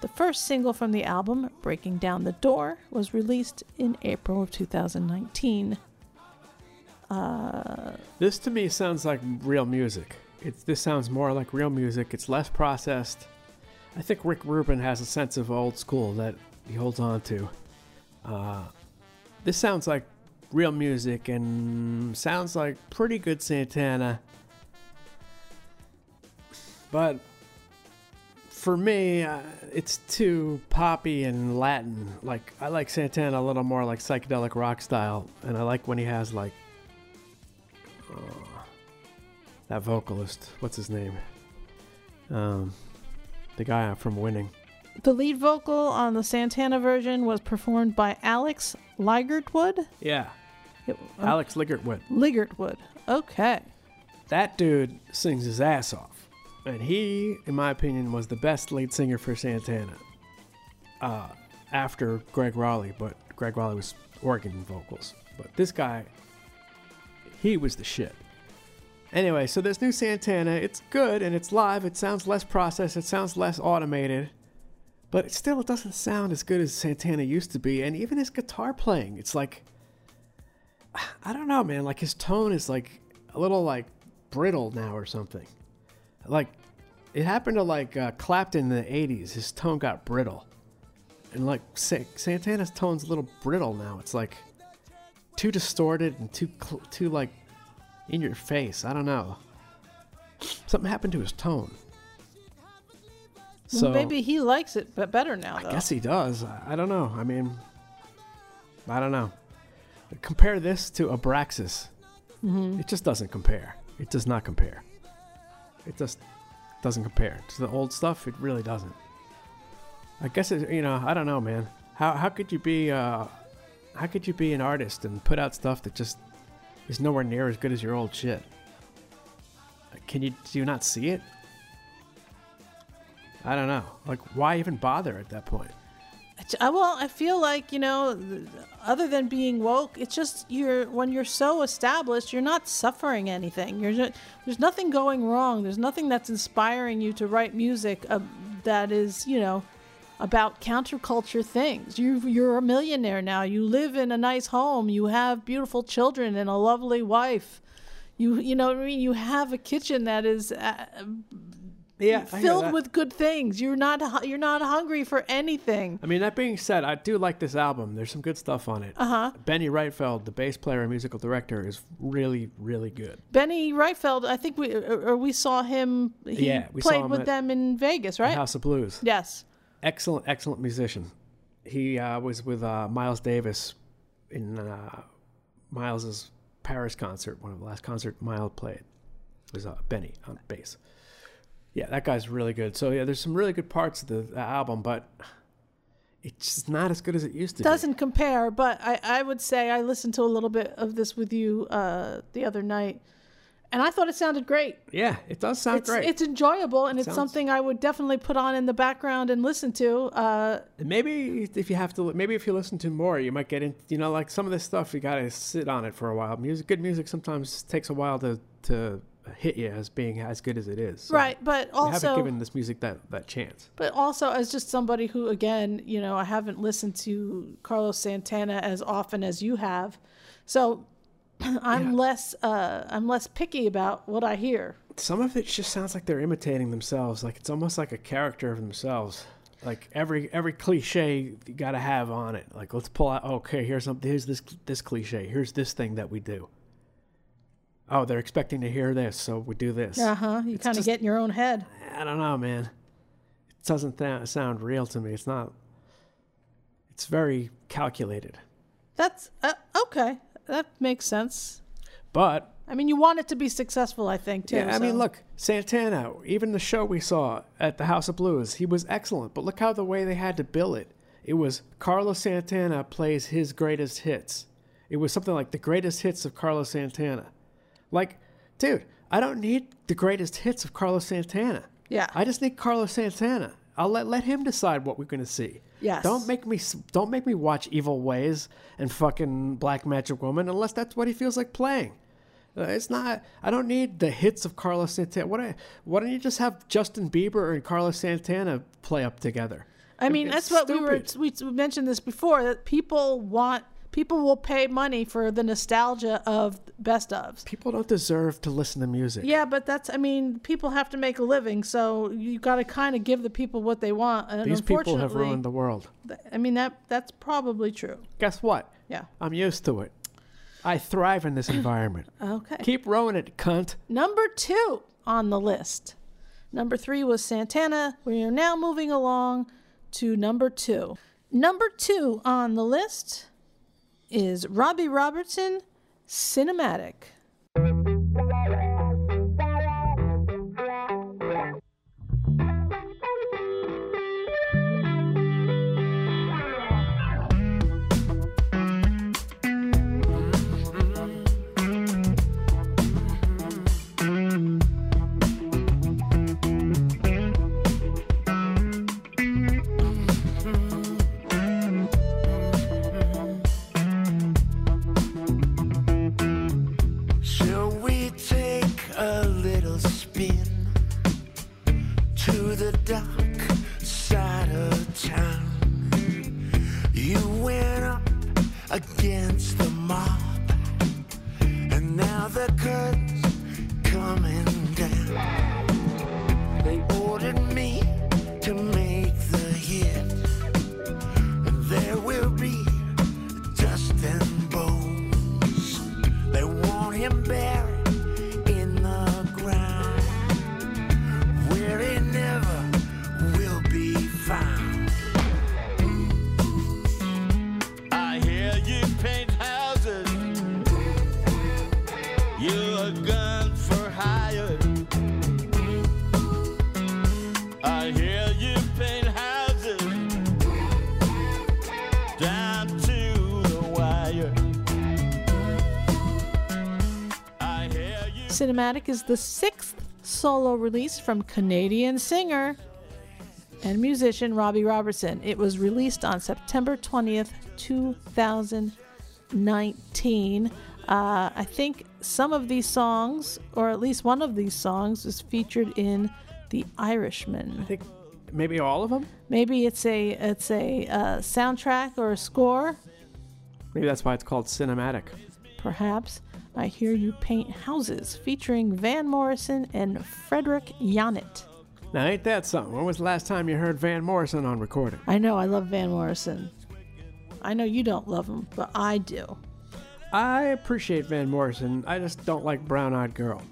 The first single from the album, Breaking Down the Door, was released in April of 2019. This to me sounds like real music. This sounds more like real music. It's less processed. I think Rick Rubin has a sense of old school that he holds on to. Uh, this sounds like real music and sounds like pretty good Santana. But for me, uh, it's too poppy and Latin. Like I like Santana a little more like psychedelic rock style, and I like when he has like that vocalist. What's his name? Um, the guy from Winning. The lead vocal on the Santana version was performed by Alex Ligertwood. Yeah, It- Alex Ligertwood. Ligertwood. Okay. That dude sings his ass off, and he, in my opinion, was the best lead singer for Santana. Uh, after Gregg Rolie, but Gregg Rolie was organ vocals. But this guy, he was the shit. Anyway, so this new Santana, it's good and it's live. It sounds less processed. It sounds less automated. But it still, it doesn't sound as good as Santana used to be. And even his guitar playing, it's like, I don't know, man. Like his tone is like a little like brittle now or something. Like it happened to like uh, Clapton in the '80s. His tone got brittle, and like Santana's tone's a little brittle now. It's like too distorted and too cl- too like in your face. I don't know. Something happened to his tone. So Maybe he likes it but better now, though. I guess he does. I I don't know. I mean, I don't know. Compare this to Abraxas. Mm-hmm. It just doesn't compare. It does not compare. It just doesn't compare to the old stuff. It really doesn't. I guess it, you know. I don't know, man. How how could you be uh, how could you be an artist and put out stuff that just is nowhere near as good as your old shit? Can you do you not see it? I don't know. Like, why even bother at that point? I, well, I feel like you know, other than being woke, it's just you're when you're so established, you're not suffering anything. You're just, there's nothing going wrong. There's nothing that's inspiring you to write music uh, that is you know about counterculture things. You you're a millionaire now. You live in a nice home. You have beautiful children and a lovely wife. You you know what I mean. You have a kitchen that is. Uh, Yeah, filled with good things. You're not you're not hungry for anything. I mean, that being said, I do like this album. There's some good stuff on it. Uh Uh-huh. Benny Rietveld, the bass player and musical director, is really, really good. Benny Rietveld, I think we or or we saw him. He Yeah, we saw played him with them in Vegas, right? House of Blues. Yes. Excellent, excellent musician. He uh, was with uh, Miles Davis in uh, Miles's Paris concert. One of the last concert Miles played was uh, Benny on bass. Yeah, that guy's really good. So yeah, there's some really good parts of the, the album, but it's just not as good as it used to. be. Doesn't compare, but I, I would say I listened to a little bit of this with you uh, the other night, and I thought it sounded great. Yeah, it does sound It's, great. it's enjoyable, and it's sounds- something I would definitely put on in the background and listen to. Uh, Maybe if you have to, maybe if you listen to more, you might get in. You know, like some of this stuff, you gotta sit on it for a while. Music, good music, sometimes takes a while to to hit you as being as good as it is. So right, but we haven't given this music that that chance. But also, as just somebody who, again, you know, I haven't listened to Carlos Santana as often as you have, so I'm less, uh, I'm less picky about what I hear. Some of it just sounds like they're imitating themselves. Like it's almost like a character of themselves. Like every every cliche you gotta have on it. Like let's pull out. Okay, here's something. Here's this this cliche. Here's this thing that we do. Oh, they're expecting to hear this, so we do this. Uh huh. You kind of get in your own head. I don't know, man. It doesn't th- sound real to me. It's not. It's very calculated. That's uh, okay. That makes sense. But I mean, you want it to be successful, I think, too. yeah, I mean, look, Santana. Even the show we saw at the House of Blues, he was excellent. But look how the way they had to bill it. It was Carlos Santana plays his greatest hits. It was something like the greatest hits of Carlos Santana. Like, dude, I don't need the greatest hits of Carlos Santana. Yeah. I just need Carlos Santana. I'll let let him decide what we're gonna see. Yes. Don't make me don't make me watch Evil Ways and fucking Black Magic Woman unless that's what he feels like playing. Uh, it's not. I don't need the hits of Carlos Santana. What? I, why don't you just have Justin Bieber and Carlos Santana play up together? I mean, It's that's what we were. We mentioned this before that people want. People will pay money for the nostalgia of best ofs. People don't deserve to listen to music. Yeah, but that's. I mean, people have to make a living, so you got to kind of give the people what they want. And These people have ruined the world. th- I mean that that's probably true. Guess what? Yeah. I'm used to it. I thrive in this environment. Okay. Keep rowing it, cunt. Number two on the list. Number three was Santana. We are now moving along to number two. Number two on the list is Robbie Robertson, Cinematic. Cinematic is the sixth solo release from Canadian singer and musician Robbie Robertson. It was released on September 20th, 2019. Uh, I think some of these songs, or at least one of these songs, is featured in The Irishman. I think maybe all of them. Maybe it's a it's a uh, soundtrack or a score. Maybe that's why it's called cinematic. Perhaps I Hear You Paint Houses, featuring Van Morrison and Frederick Yonnet. Now, ain't that something? When was the last time you heard Van Morrison on recording? I know I love Van Morrison. I know you don't love him, but I do. I appreciate Van Morrison. I just don't like Brown Eyed Girl.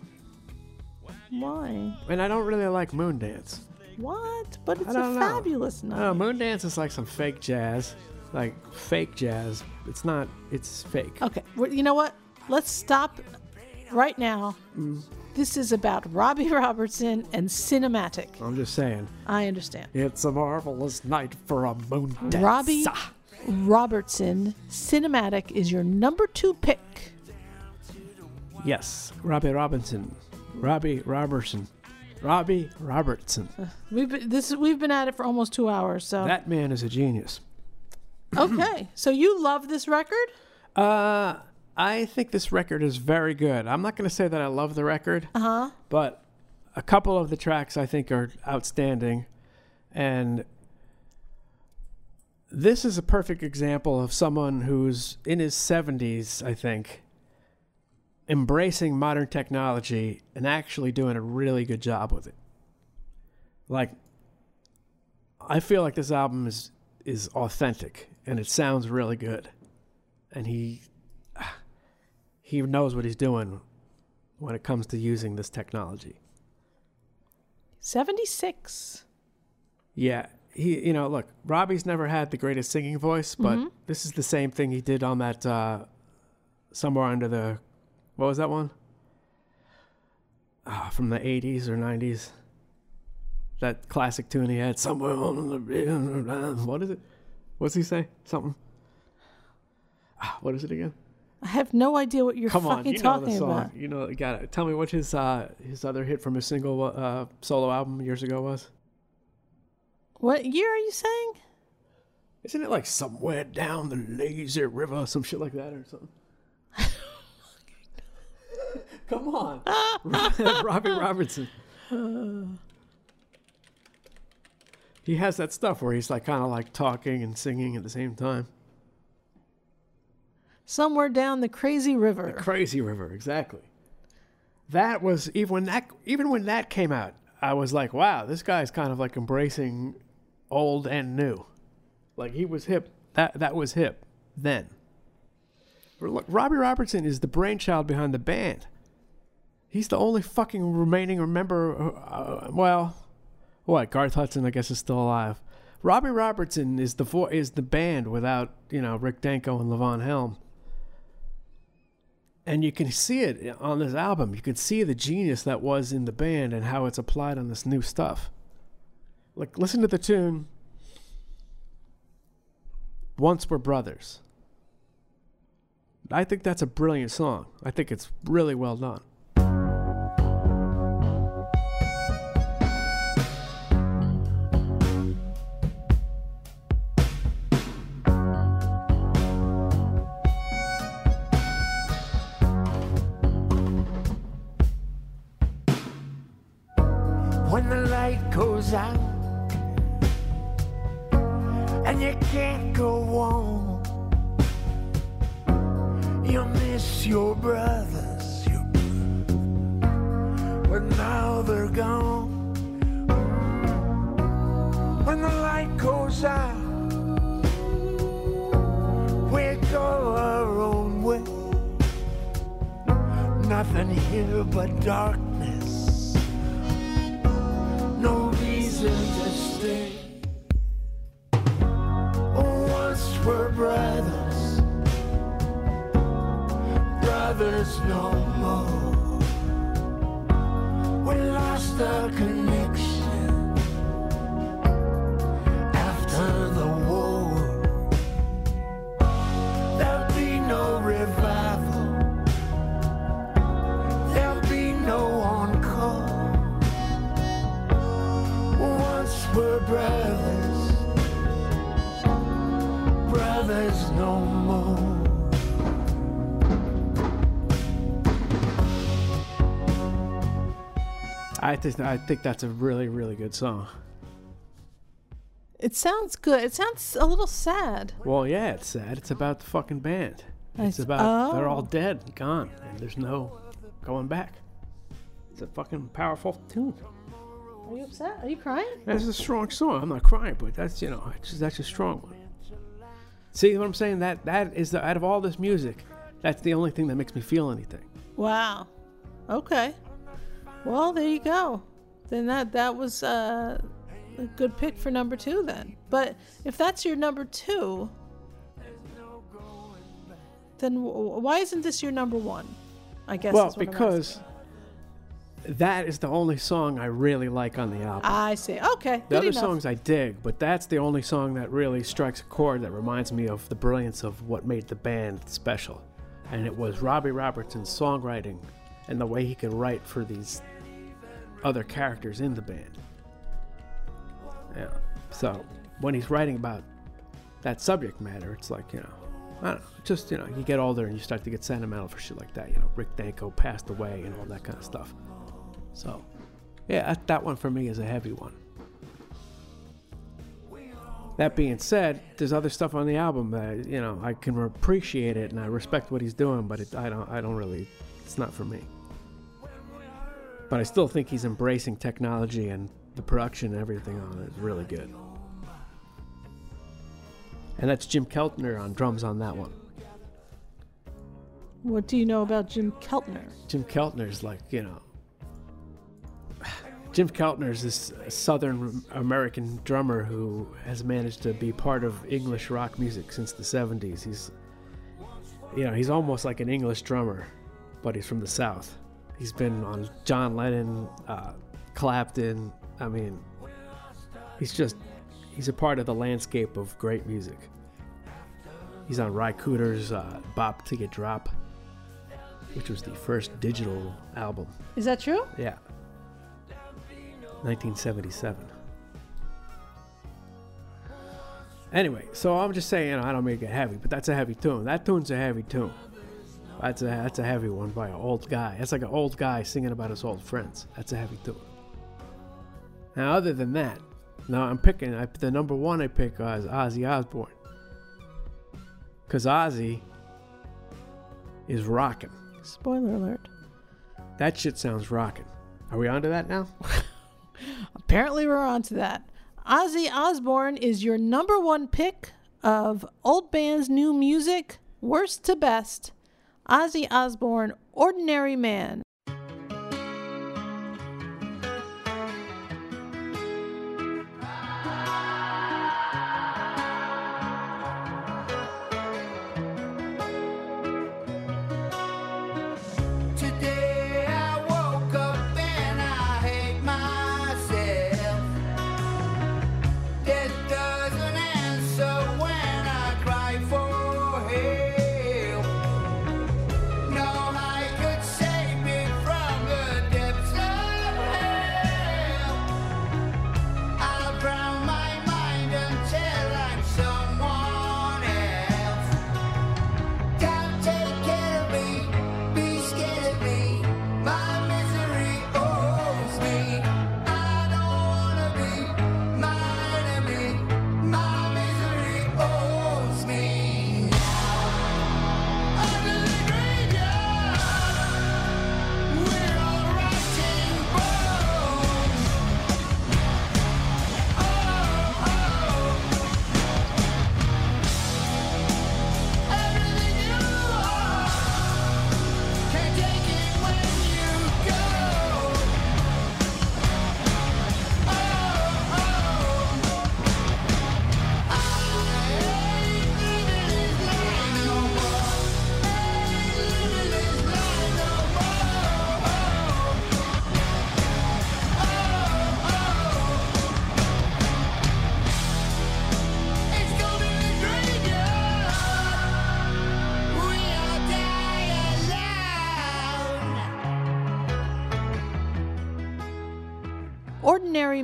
Why? And I don't really like Moondance. What? But it's a know. fabulous night. know, Moondance is like some fake jazz. Like fake jazz. It's not, it's fake. Okay, well, you know what? Let's stop right now. Mm. This is about Robbie Robertson and cinematic. I'm just saying. I understand. It's a marvelous night for a Moondance. Robbie Robertson, cinematic is your number two pick. Yes, Robbie Robinson. Robbie Robertson. Robbie Robertson. We've been, this we've been at it for almost two hours. So That man is a genius. okay, so you love this record? Uh, I think this record is very good. I'm not going to say that I love the record, Uh huh. but a couple of the tracks I think are outstanding. And this is a perfect example of someone who's in his 70s, I think, embracing modern technology and actually doing a really good job with it. Like, I feel like this album is is authentic and it sounds really good, and he he knows what he's doing when it comes to using this technology. Seventy six. Yeah, he you know look, Robbie's never had the greatest singing voice, but Mm-hmm. this is the same thing he did on that uh, somewhere under the what was that one? Ah, from the '80s or '90s. That classic tune he had somewhere on the what is it? What's he say? Something. Ah, what is it again? I have no idea what you're Come on, fucking you know talking the song. about. You know, you got it. Tell me what his uh, his other hit from his single uh, solo album years ago was. What year are you saying? Isn't it like somewhere down the lazy river, some shit like that or something? Come on, Robbie Robertson. he has that stuff where he's like kind of like talking and singing at the same time. Somewhere down the crazy river. The crazy River, exactly. That was even when that even when that came out, I was like, wow, this guy's kind of like embracing old and new. Like he was hip. That that was hip then. Robbie Robertson is the brainchild behind the band. He's the only fucking remaining member. Uh, well, what Garth Hudson, I guess, is still alive. Robbie Robertson is the vo- is the band without you know Rick Danko and Levon Helm and you can see it on this album. You can see the genius that was in the band and how it's applied on this new stuff. Like, listen to the tune Once We're Brothers. I think that's a brilliant song. I think it's really well done. Think I think that's a really really good song. It sounds good. It sounds a little sad. Well, yeah, it's sad. It's about the fucking band. It's about they're oh. all oh. dead, gone, and there's no going back. It's a fucking powerful tune. Are you upset? Are you crying? That's a strong song. I'm not crying, but that's you know, just, that's a strong one. See what I'm saying? That that is the out of all this music, that's the only thing that makes me feel anything. Wow. Okay. Well, there you go. Then that that was uh, a good pick for number two. Then, but if that's your number two, then w- why isn't this your number one? I guess. well, is what I'm because that is the only song I really like on the album. I see. Okay. The other enough. songs I dig, but that's the only song that really strikes a chord that reminds me of the brilliance of what made the band special. And it was Robbie Robertson's songwriting and the way he could write for these other characters in the band. Yeah. So when he's writing about that subject matter, it's like, you know, I don't know, just, you know, you get older and you start to get sentimental for shit like that. You know, Rick Danko passed away and all that kind of stuff. So, yeah, that, one for me is a heavy one. That being said, there's other stuff on the album that you know I can appreciate it and I respect what he's doing, but it, I don't I don't really it's not for me. But I still think he's embracing technology and the production and everything on it is really good. And that's Jim Keltner on drums on that one. What do you know about Jim Keltner? Jim Keltner's like, you know, Jim Keltner's this Southern American drummer who has managed to be part of English rock music since the 70s. He's, you know, he's almost like an English drummer, but he's from the South. He's been on John Lennon, uh, Clapton. I mean, he's just, he's a part of the landscape of great music. He's on Ry Cooder's uh, Bop to Get Drop, which was the first digital album. Is that true? Yeah. 1977. Anyway, so I'm just saying, I don't make it heavy, but that's a heavy tune. That tune's a heavy tune. That's a that's a heavy one by an old guy. That's like an old guy singing about his old friends. That's a heavy tune. Now, other than that, now I'm picking. I, the number one I pick uh, is Ozzy Osbourne, because Ozzy is rocking. Spoiler alert. That shit sounds rocking. Are we onto that now? Apparently, we're onto that. Ozzy Osbourne is your number one pick of old band's new music, worst to best. Ozzy Osbourne, Ordinary Man.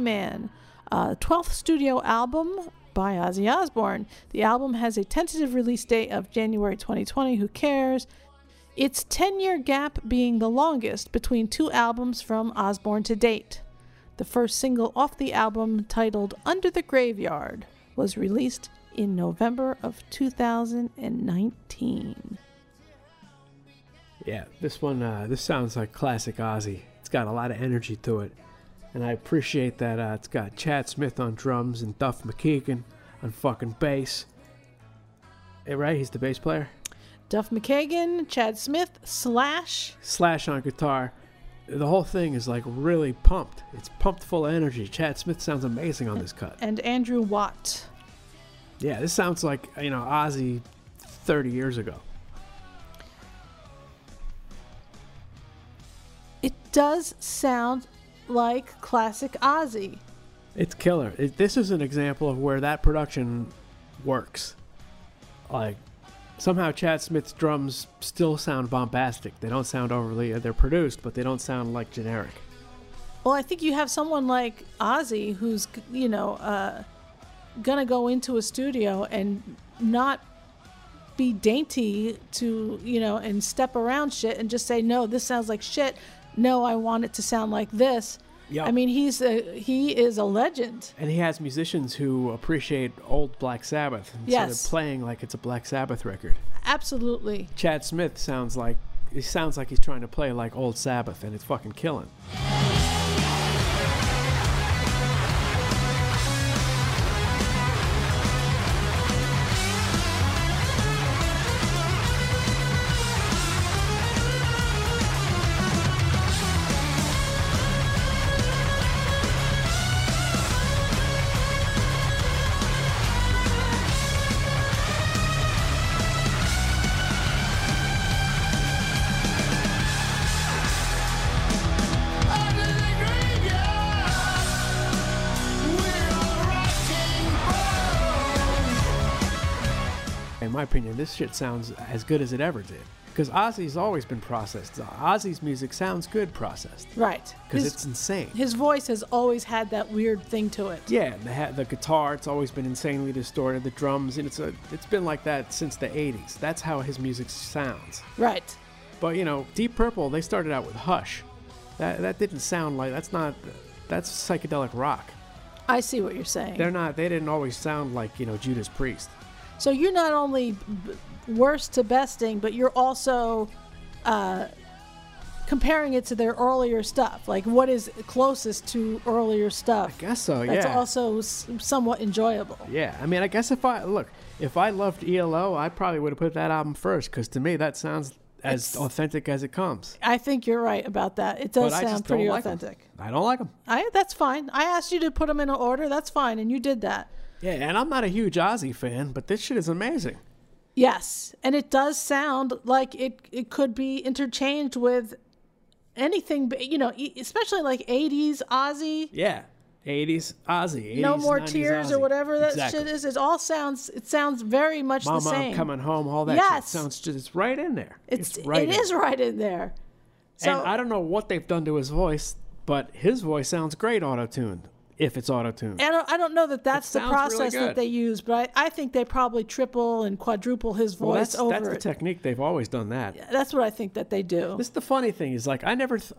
Man, uh, 12th studio album by Ozzy Osbourne. The album has a tentative release date of January 2020. Who cares? its 10 year gap being the longest between two albums from Osbourne to date. The first single off the album, titled Under the Graveyard, was released in November of 2019. Yeah, this one, uh, this sounds like classic Ozzy. It's got a lot of energy to it. And I appreciate that uh, it's got Chad Smith on drums and Duff McKagan on fucking bass. Eh, right? He's the bass player? Duff McKagan, Chad Smith, Slash. Slash on guitar. The whole thing is like really pumped. It's pumped full of energy. Chad Smith sounds amazing on this cut. and Andrew Watt. Yeah, this sounds like, you know, Ozzy 30 years ago. It does sound like classic Ozzy. It's killer. It, this is an example of where that production works. Like somehow Chad Smith's drums still sound bombastic. They don't sound overly they're produced, but they don't sound like generic. Well, I think you have someone like Ozzy who's, you know, uh, gonna go into a studio and not be dainty to, you know, and step around shit and just say, no, this sounds like shit. No, I want it to sound like this. Yeah. I mean, he's a he is a legend. And he has musicians who appreciate old Black Sabbath instead Yes. of playing like it's a Black Sabbath record. Absolutely. Chad Smith sounds like he sounds like he's trying to play like old Sabbath and it's fucking killing. Shit sounds as good as it ever did. Because Ozzy's always been processed. Ozzy's music sounds good processed. Right. Because His, it's insane. his voice has always had that weird thing to it. Yeah, the, ha- the guitar, it's always been insanely distorted. The drums, and it's a, it's been like that since the 80s. That's how his music sounds. Right. But, you know, Deep Purple, they started out with Hush. That, that didn't sound like, that's not, that's psychedelic rock. I see what you're saying. They're not, they didn't always sound like, you know, Judas Priest. So you're not only b- worst to besting, but you're also uh, comparing it to their earlier stuff. Like what is closest to earlier stuff? I guess so, That's yeah. also somewhat enjoyable. Yeah, I mean, I guess if I look, if I loved ELO, I probably would have put that album first because to me that sounds as It's- authentic as it comes. I think you're right about that. It does But sound pretty don't like 'em. authentic. I don't like them. I that's fine. I asked you to put them in an order. That's fine, and you did that. Yeah, and I'm not a huge Ozzy fan, but this shit is amazing. Yes, and it does sound like it it could be interchanged with anything, you know, especially like 80s Ozzy. Yeah, 80s Ozzy. 80s, no more 90s tears Ozzy. or whatever that exactly. shit is. It all sounds it sounds very much Mama, the same. I'm coming home. All that Yes. shit sounds just it's right in there. It's, right. it is right in there. So and I don't know what they've done to his voice, but his voice sounds great auto-tuned. If it's auto-tuned. I don't, I don't know that that's the sounds really process that they use, but I, I think they probably triple and quadruple his well, voice that's over that's the it. technique. They've always done that. that's what I think that they do. This is the funny thing is like I never, th-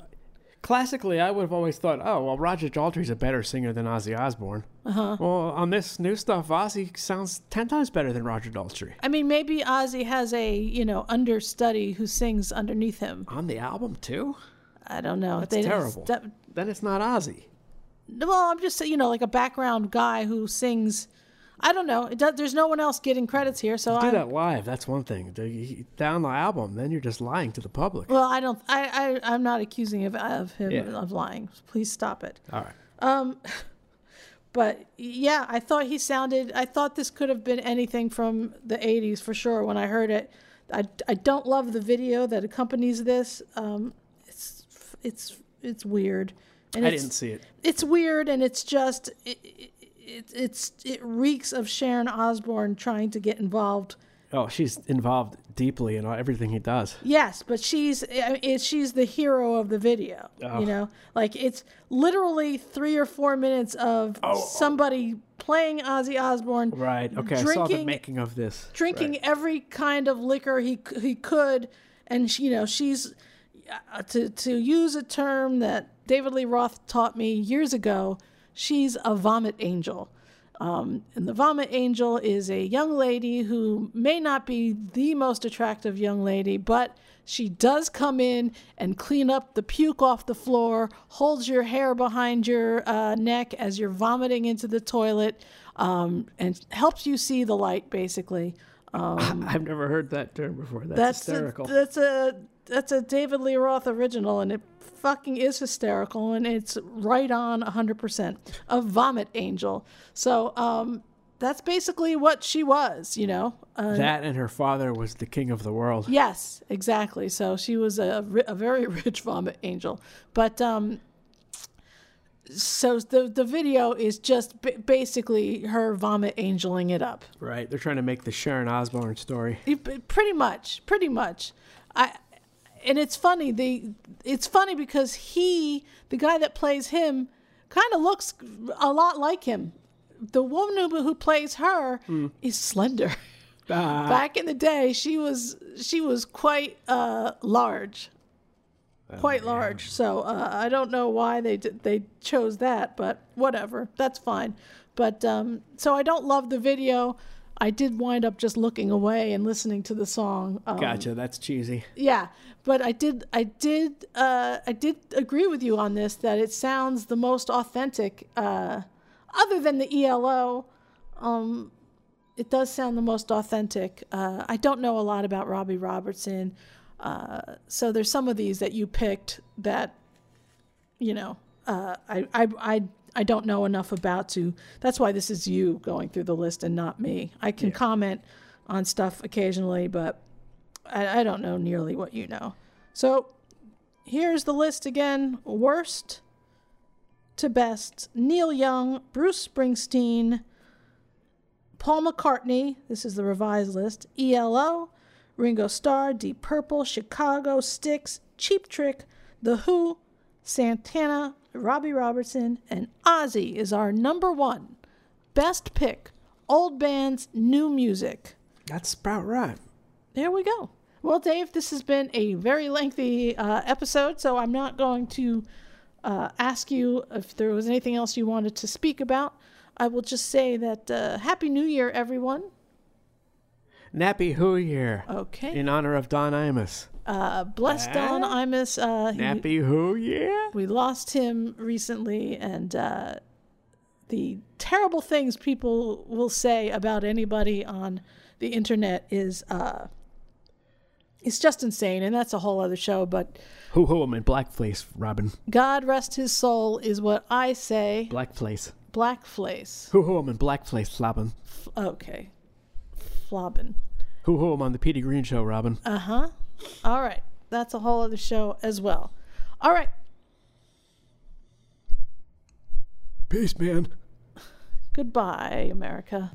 classically I would have always thought, oh well, Roger Daltrey's a better singer than Ozzy Osbourne. Uh-huh. Well, on this new stuff, Ozzy sounds ten times better than Roger Daltrey. I mean, maybe Ozzy has a you know understudy who sings underneath him. On the album too? I don't know. That's They- terrible. that- Then it's not Ozzy. Well, I'm just you know, like a background guy who sings. I don't know. It does, there's no one else getting credits here, so Do I. that live. That's one thing. Down the album, then you're just lying to the public. Well, I don't. I, I I'm not accusing of of him Yeah. of lying. Please stop it. All right. Um, But yeah, I thought he sounded. I thought this could have been anything from the '80s for sure. When I heard it, I, I don't love the video that accompanies this. Um, it's it's it's weird. And I didn't see it. It's weird, and it's just it, it, it it's it reeks of Sharon Osbourne trying to get involved. Oh, she's involved deeply in everything he does. Yes, but she's it, she's the hero of the video. Oh. You know, like it's literally three or four minutes of somebody playing Ozzy Osbourne, Right. Okay. I saw the Drinking- making of this. drinking Right. every kind of liquor he he could, and she, you know she's uh, to to use a term that David Lee Roth taught me years ago. She's a vomit angel. Um, and the vomit angel is a young lady who may not be the most attractive young lady, but she does come in and clean up the puke off the floor, holds your hair behind your uh, neck as you're vomiting into the toilet, um, and helps you see the light, basically. Um, I've never heard that term before. That's, that's hysterical. A, that's a that's a David Lee Roth original, and it fucking is hysterical, and it's right on hundred percent. A vomit angel. So um, that's basically what she was, you know. Uh, that and her father was the king of the world. Yes, exactly. So she was a, a very rich vomit angel. But um, so the the video is just b- basically her vomit angeling it up. Right. They're trying to make the Sharon Osbourne story. It- pretty much, pretty much. I and it's funny. The it's funny because he, the guy that plays him, kind of looks a lot like him. The woman who, who plays her is slender. Back in the day, she was she was quite uh, large, quite large. So uh, I don't know why they did, they chose that, but whatever, that's fine. But um, so I don't love the video. I did wind up just looking away and listening to the song. Um, Gotcha. That's cheesy. yeah, but I did, I did, uh, I did agree with you on this that it sounds the most authentic, uh, other than the ELO. Um, it does sound the most authentic. Uh, I don't know a lot about Robbie Robertson, uh, so there's some of these that you picked that, you know, uh, I, I, I, I don't know enough about to. That's why this is you going through the list and not me. I can comment on stuff occasionally, but I, I don't know nearly what you know. So here's the list again worst to best Neil Young, Bruce Springsteen, Paul McCartney, this is the revised list, ELO, Ringo Starr, Deep Purple, Chicago, Styx, Cheap Trick, The Who, Santana, Robbie Robertson, and Ozzy is our number one. Best pick. Old bands, new music. That's about right. There we go. Well, Dave, this has been a very lengthy uh, episode, so I'm not going to uh, ask you if there was anything else you wanted to speak about. I will just say that uh, Happy New Year, everyone. Nappy Who Year. Okay. In honor of Don Imus. Uh, bless Don Imus. Uh, he- Nappy Who Year? we lost him recently, and uh, the terrible things people will say about anybody on the internet is uh, it's just insane, and that's a whole other show. But Who Who I'm in Blackface, Robin. God rest his soul is what I say. Blackface. Blackface. Who Who I'm in Blackface, Robin. F- okay. Flobbin. Who Who I'm on the Petey Greene Show, Robin. Uh huh. All right. That's a whole other show as well. All right. Peace, man. Goodbye, America.